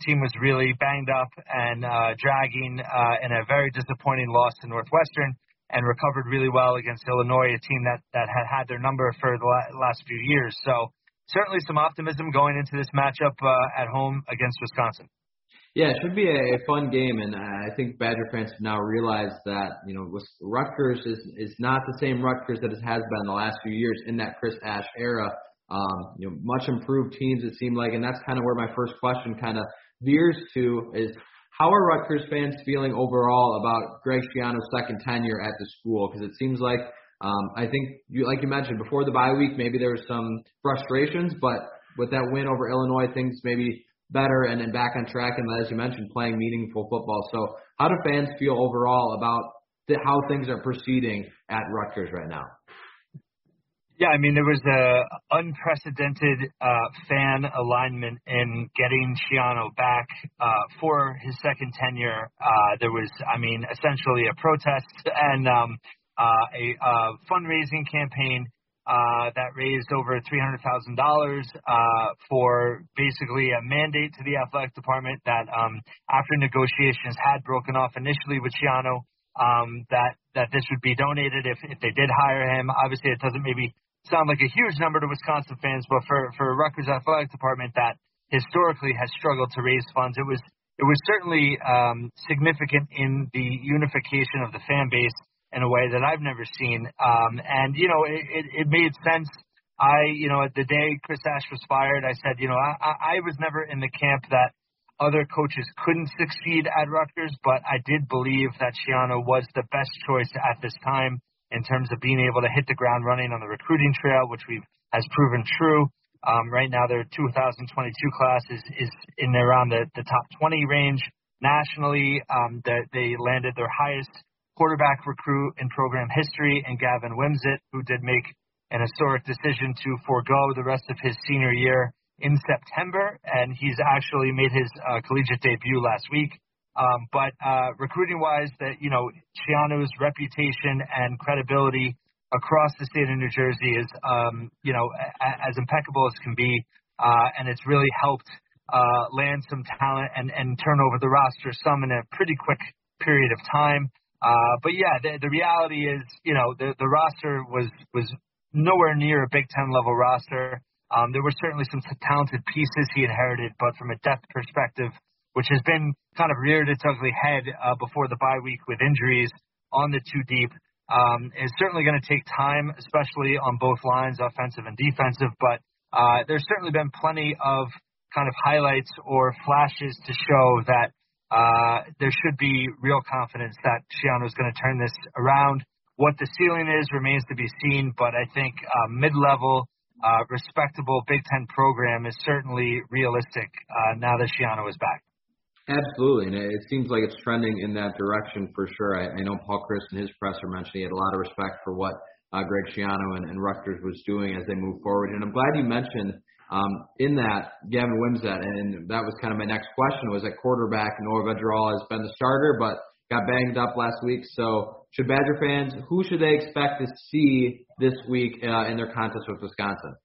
Team was really banged up and dragging in a very disappointing loss to Northwestern and recovered really well against Illinois, a team that, that had had their number for the last few years. So certainly some optimism going into this matchup uh, at home against Wisconsin. Yeah, it should be a, fun game, and I think Badger fans have now realize that you know Rutgers is is not the same Rutgers that it has been the last few years in that Chris Ash era. Um, you know, much improved teams it seemed like, and that's kind of where my first question kind of veers to is how are Rutgers fans feeling overall about Greg Schiano's second tenure at the school? Because it seems like um, I think you, like you mentioned before the bye week, maybe there was some frustrations, but with that win over Illinois, things maybe better and then back on track. And as you mentioned, playing meaningful football. So, how do fans feel overall about the, how things are proceeding at Rutgers right now? Yeah, I mean there was a unprecedented uh, fan alignment in getting Schiano back uh, for his second tenure. Uh, there was, I mean, essentially a protest and um, uh, a fundraising campaign uh, that raised over $300,000 uh, for basically a mandate to the athletic department that um, after negotiations had broken off initially with Schiano, um, that that this would be donated if, if they did hire him. Obviously, it doesn't maybe sound like a huge number to Wisconsin fans, but for for Rutgers athletic department that historically has struggled to raise funds, it was it was certainly um, significant in the unification of the fan base in a way that I've never seen. Um, and you know, it, it, it made sense. I, you know, at the day Chris Ash was fired, I said, you know, I, I was never in the camp that other coaches couldn't succeed at Rutgers, but I did believe that Schiano was the best choice at this time in terms of being able to hit the ground running on the recruiting trail, which we've has proven true. Um, right now, their 2022 class is, is in around the, the top 20 range nationally. Um, they, they landed their highest quarterback recruit in program history, and Gavin Wimsatt, who did make an historic decision to forego the rest of his senior year in September, and he's actually made his uh, collegiate debut last week. Um, but uh, recruiting wise, that you know, Schiano's reputation and credibility across the state of New Jersey is, um, you know, a- as impeccable as can be, uh, and it's really helped uh, land some talent and, and turn over the roster some in a pretty quick period of time. Uh, but yeah, the, the reality is, you know, the, the roster was, was nowhere near a Big Ten level roster. Um, there were certainly some talented pieces he inherited, but from a depth perspective, which has been kind of reared its ugly head uh, before the bye week with injuries on the two deep, um, is certainly going to take time, especially on both lines, offensive and defensive. But uh, there's certainly been plenty of kind of highlights or flashes to show that uh, there should be real confidence that Schiano is going to turn this around. What the ceiling is remains to be seen, but I think uh, mid-level, uh, respectable Big Ten program is certainly realistic uh, now that Schiano is back. Absolutely, and it seems like it's trending in that direction for sure. I, I know Paul Chryst and his presser mentioned he had a lot of respect for what uh, Greg Schiano and, and Rutgers was doing as they move forward. And I'm glad you mentioned um, in that, Gavin Wimsatt, and that was kind of my next question, was at quarterback. Noah Vedral has been the starter, but got banged up last week. So should Badger fans, who should they expect to see this week uh, in their contest with Wisconsin?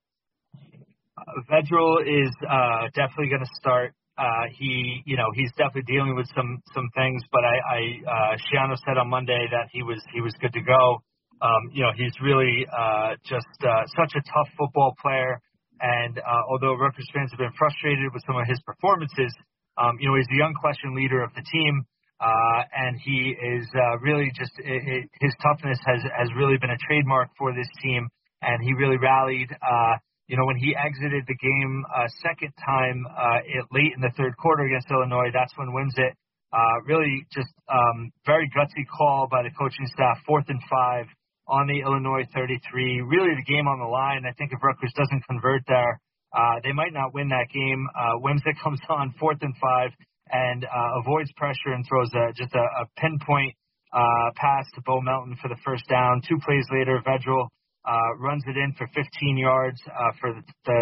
Uh, Vedral is uh, definitely going to start. Uh, he, you know, he's definitely dealing with some some things, but I, I uh, Schiano said on Monday that he was he was good to go. Um, you know, he's really uh, just uh, such a tough football player. And uh, although Rutgers fans have been frustrated with some of his performances, um, you know, he's the unquestioned leader of the team. Uh, and he is uh, really just it, it, his toughness has has really been a trademark for this team, and he really rallied. Uh, you know, when he exited the game uh, second time uh, it, late in the third quarter against Illinois, that's when Wimsatt uh, really just um, very gutsy call by the coaching staff, fourth and five on the Illinois 33. Really, the game on the line. I think if Rutgers doesn't convert there, uh, they might not win that game. Uh, Wimsatt comes on fourth and five and uh, avoids pressure and throws a, just a, a pinpoint uh, pass to Bo Melton for the first down. Two plays later, Vedral uh, runs it in for 15 yards uh, for the, the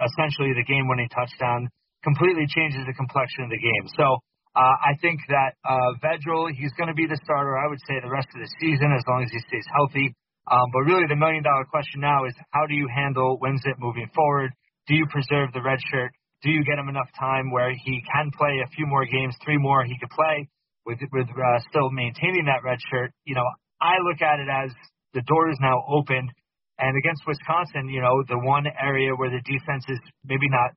essentially the game-winning touchdown. Completely changes the complexion of the game. So uh, I think that uh, Vedral, he's going to be the starter, I would say, the rest of the season as long as he stays healthy. Um, but really, the million dollar question now is how do you handle Wimsatt moving forward? Do you preserve the red shirt? Do you get him enough time where he can play a few more games, three more he could play with with uh, still maintaining that red shirt? You know, I look at it as the door is now opened, and against Wisconsin, you know, the one area where the defense is maybe not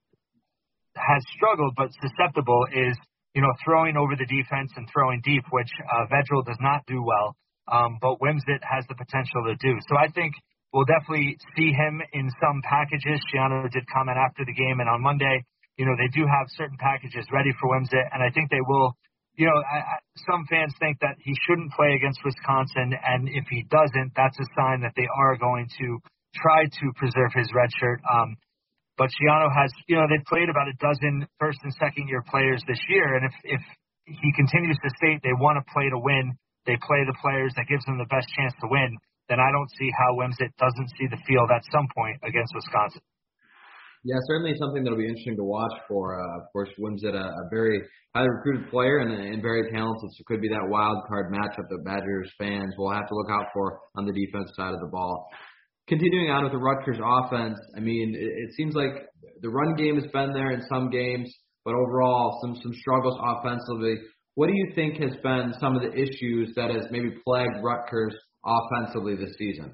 has struggled but susceptible is you know, throwing over the defense and throwing deep, which uh, Vedral does not do well, um, but Wimsatt has the potential to do. So I think we'll definitely see him in some packages. Schiano did comment after the game and on Monday, you know, they do have certain packages ready for Wimsatt, and I think they will. You know, I, I, some fans think that he shouldn't play against Wisconsin, and if he doesn't, that's a sign that they are going to try to preserve his red shirt. Um, but Schiano has, you know, they've played about a dozen first and second year players this year, and if if he continues to state they want to play to win, they play the players that gives them the best chance to win, then I don't see how Wimsatt doesn't see the field at some point against Wisconsin. Yeah, certainly something that'll be interesting to watch for. Uh, of course, Wimsatt, a, a very highly recruited player and, and very talented, so it could be that wild card matchup that Badgers fans will have to look out for on the defense side of the ball. continuing on with the Rutgers offense, I mean, it, it seems like the run game has been there in some games, but overall some some struggles offensively. What do you think has been some of the issues that has maybe plagued Rutgers offensively this season?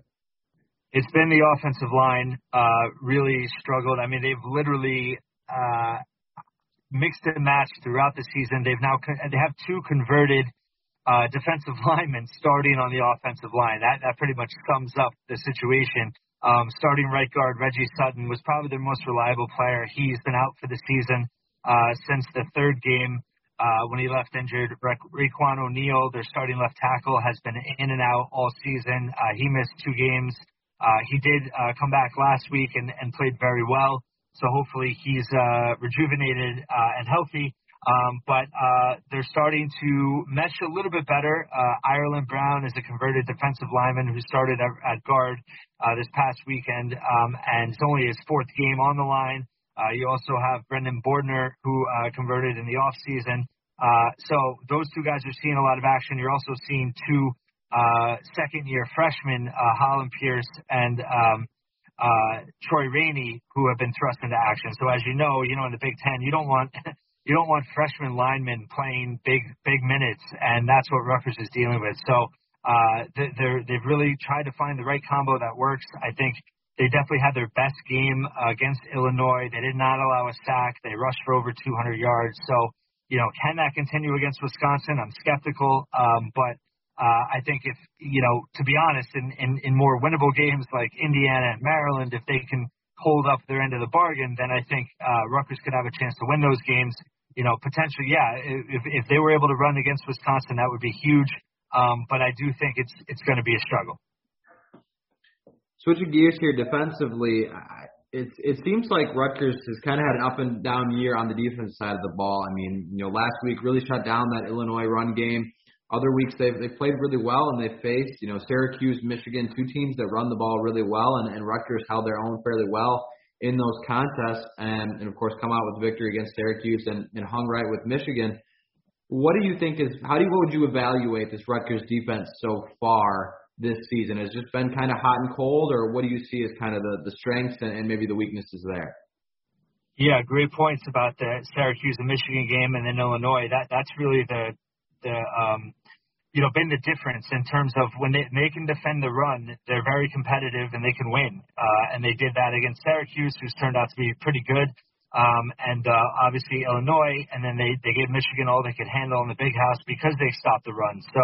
It's been the offensive line uh, really struggled. I mean, they've literally uh, mixed and matched throughout the season. They've now they have two converted uh, defensive linemen starting on the offensive line. That that pretty much sums up the situation. Um, starting right guard Reggie Sutton was probably their most reliable player. He's been out for the season uh, since the third game uh, when he left injured. Raiqwon O'Neal, their starting left tackle, has been in and out all season. Uh, he missed two games. Uh, he did uh, come back last week and, and played very well. So hopefully he's uh, rejuvenated uh, and healthy. Um, but uh, they're starting to mesh a little bit better. Uh, Ireland Brown is a converted defensive lineman who started at, guard uh, this past weekend, um, and it's only his fourth game on the line. Uh, you also have Brendan Bordner, who uh, converted in the offseason. Uh, so those two guys are seeing a lot of action. You're also seeing two uh, second-year freshmen, uh, Hollin Pierce and um, uh, Troy Rainey, who have been thrust into action. So as you know, you know in the Big Ten, you don't want you don't want freshman linemen playing big big minutes, and that's what Rutgers is dealing with. So uh, they're they've really tried to find the right combo that works. I think they definitely had their best game against Illinois. They did not allow a sack. They rushed for over 200 yards. So you know, can that continue against Wisconsin? I'm skeptical, um, but uh, I think if you know, to be honest, in, in in more winnable games like Indiana and Maryland, if they can hold up their end of the bargain, then I think uh, Rutgers could have a chance to win those games. You know, potentially, yeah. If if they were able to run against Wisconsin, that would be huge. Um, but I do think it's it's going to be a struggle. Switching gears here defensively, it it seems like Rutgers has kind of had an up and down year on the defense side of the ball. I mean, you know, last week really shut down that Illinois run game. Other weeks they've they played really well and they faced you know Syracuse, Michigan, two teams that run the ball really well, and, and Rutgers held their own fairly well in those contests, and, and of course come out with victory against Syracuse and, and hung right with Michigan. What do you think is how do you, what would you evaluate this Rutgers defense so far this season? Has just been kind of hot and cold, or what do you see as kind of the, the strengths and, and maybe the weaknesses there? Yeah, great points about the Syracuse and Michigan game, and then Illinois. That that's really the the um, you know, been the difference in terms of when they, they can defend the run, they're very competitive and they can win. Uh, and they did that against Syracuse, who's turned out to be pretty good. Um, and uh, obviously Illinois, and then they, they gave Michigan all they could handle in the big house because they stopped the run. So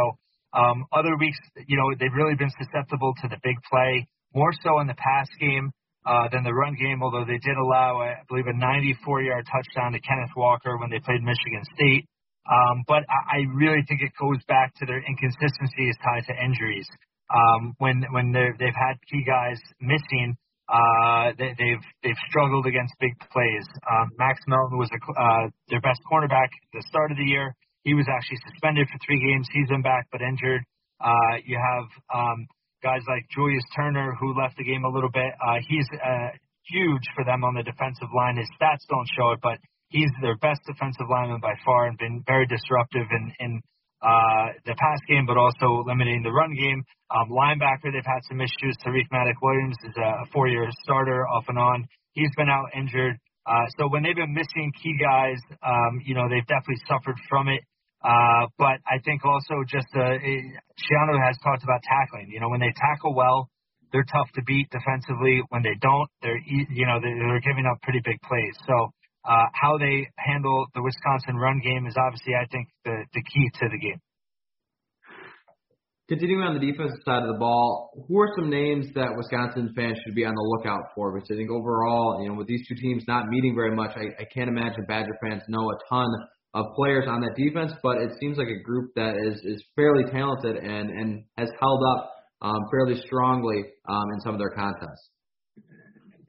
um, other weeks, you know, they've really been susceptible to the big play, more so in the pass game uh, than the run game, although they did allow, I believe, a 94-yard touchdown to Kenneth Walker when they played Michigan State. Um, but I, really think it goes back to their inconsistencies tied to injuries. Um, when when they've had key guys missing, uh, they, they've they've struggled against big plays. Um, Max Melton was a, uh, their best cornerback at the start of the year. He was actually suspended for three games. He's been back but injured. Uh, you have um, guys like Julius Turner who left the game a little bit. Uh, he's uh, huge for them on the defensive line. His stats don't show it, but he's their best defensive lineman by far and been very disruptive in, in uh, the pass game, but also limiting the run game. Um, linebacker, they've had some issues. Tariq Maddock Williams is a four-year starter off and on. He's been out injured. Uh, so when they've been missing key guys, um, you know, they've definitely suffered from it. Uh, but I think also just, uh, it, Schiano has talked about tackling. You know, when they tackle well, they're tough to beat defensively. When they don't, they're, you know, they're, they're giving up pretty big plays. So, uh, how they handle the Wisconsin run game is obviously, I think, the, the key to the game. Continuing on the defensive side of the ball, who are some names that Wisconsin fans should be on the lookout for? Because I think overall, you know, with these two teams not meeting very much, I, I can't imagine Badger fans know a ton of players on that defense, but it seems like a group that is is fairly talented and and has held up um, fairly strongly um, in some of their contests.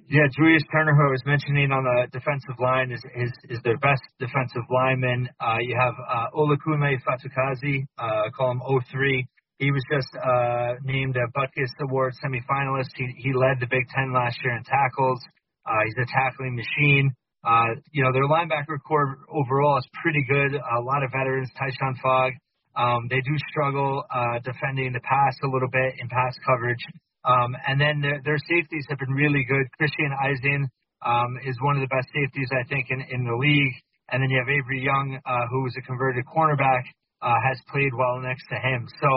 Yeah, Julius Turner, who I was mentioning on the defensive line, is is, is their best defensive lineman. Uh, you have uh, Olakunle Fatukasi, uh, call him 03. He was just uh, named a Butkus Award semifinalist. He, he led the Big Ten last year in tackles. Uh, he's a tackling machine. Uh, you know, their linebacker core overall is pretty good. A lot of veterans, Tyshon Fogg. Um, they do struggle uh, defending the pass a little bit in pass coverage. Um, and then their, their safeties have been really good. Christian Izien um, is one of the best safeties, I think, in, in the league. And then you have Avery Young, uh, who is a converted cornerback, uh, has played well next to him. So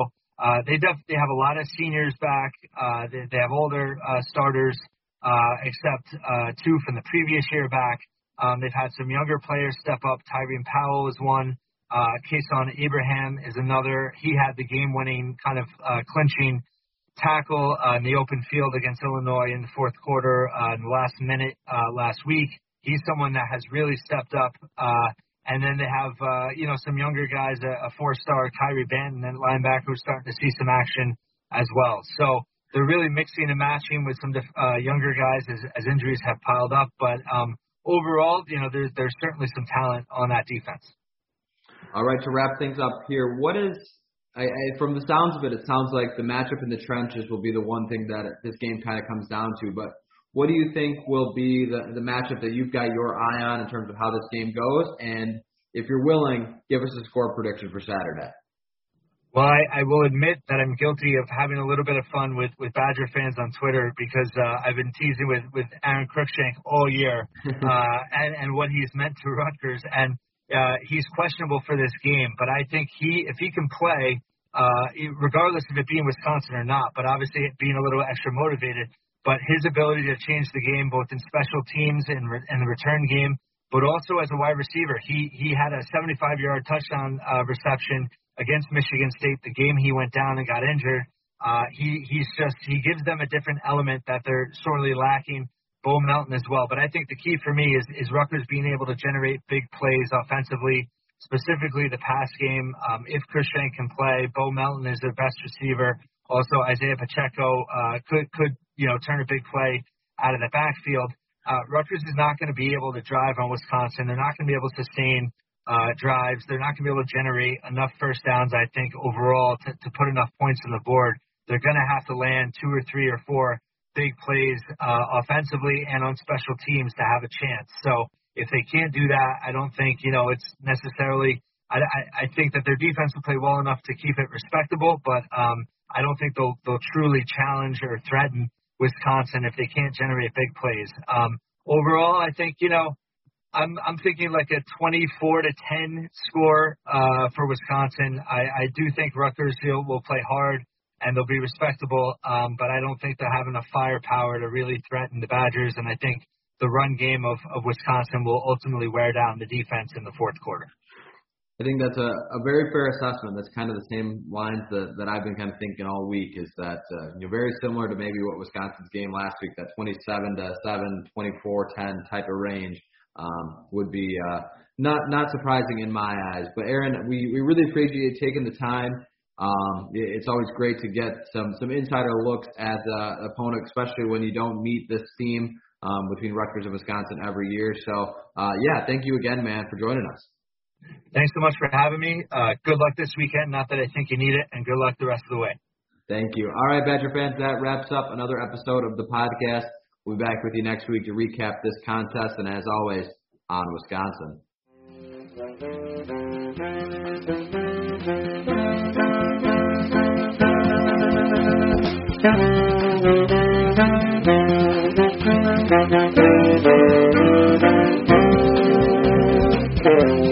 uh, they definitely have a lot of seniors back. Uh, they, they have older uh, starters, uh, except uh, two from the previous year back. Um, they've had some younger players step up. Tyreen Powell is one. Uh, Kason Abraham is another. He had the game-winning kind of uh, clinching tackle uh, in the open field against Illinois in the fourth quarter uh, in the last minute uh, last week. He's someone that has really stepped up. Uh, and then they have, uh, you know, some younger guys, a, a four-star Kyrie Banton and linebacker who's starting to see some action as well. So they're really mixing and matching with some uh, younger guys as, as injuries have piled up. But um, overall, you know, there's there's certainly some talent on that defense. All right, to wrap things up here, what is I, I, from the sounds of it, it sounds like the matchup in the trenches will be the one thing that this game kind of comes down to. But what do you think will be the, the matchup that you've got your eye on in terms of how this game goes? And if you're willing, give us a score prediction for Saturday. Well, I, I will admit that I'm guilty of having a little bit of fun with, with Badger fans on Twitter because uh, I've been teasing with, with Aron Cruickshank all year uh, and, and what he's meant to Rutgers. And uh, he's questionable for this game, but I think he, if he can play, uh, regardless of it being Wisconsin or not, but obviously being a little extra motivated, but his ability to change the game both in special teams and re- in the return game, but also as a wide receiver, he he had a 75-yard touchdown uh, reception against Michigan State. The game he went down and got injured. Uh, he he's just he gives them a different element that they're sorely lacking Bo Melton as well. But I think the key for me is, is Rutgers being able to generate big plays offensively, specifically the pass game. Um, if Cruickshank can play, Bo Melton is their best receiver. Also, Isaiah Pacheco uh, could could you know turn a big play out of the backfield. Uh, Rutgers is not going to be able to drive on Wisconsin. They're not going to be able to sustain uh, drives. They're not going to be able to generate enough first downs, I think, overall to, to put enough points on the board. They're going to have to land two or three or four big plays uh, offensively and on special teams to have a chance. So if they can't do that, I don't think you know it's necessarily. I, I, I think that their defense will play well enough to keep it respectable, but um, I don't think they'll they'll truly challenge or threaten Wisconsin if they can't generate big plays. Um, overall, I think you know I'm I'm thinking like a 24 to 10 score uh, for Wisconsin. I, I do think Rutgers will, will play hard and they'll be respectable. Um, but I don't think they'll have enough firepower to really threaten the Badgers. And I think the run game of, of Wisconsin will ultimately wear down the defense in the fourth quarter. I think that's a, a very fair assessment. That's kind of the same lines that, that I've been kind of thinking all week is that, uh, you know, very similar to maybe what Wisconsin's game last week, that 27 to 7, 24, 10 type of range, um, would be, uh, not, not surprising in my eyes. But Aaron, we, we really appreciate you taking the time um, it's always great to get some some insider looks at the opponent, especially when you don't meet this team um, between Rutgers and Wisconsin every year. So uh, yeah, thank you again, man, for joining us. Thanks so much for having me. Uh, good luck this weekend. Not that I think you need it, and good luck the rest of the way. Thank you. All right, Badger fans, that wraps up another episode of the podcast. We'll be back with you next week to recap this contest, and as always, on Wisconsin. Thank you.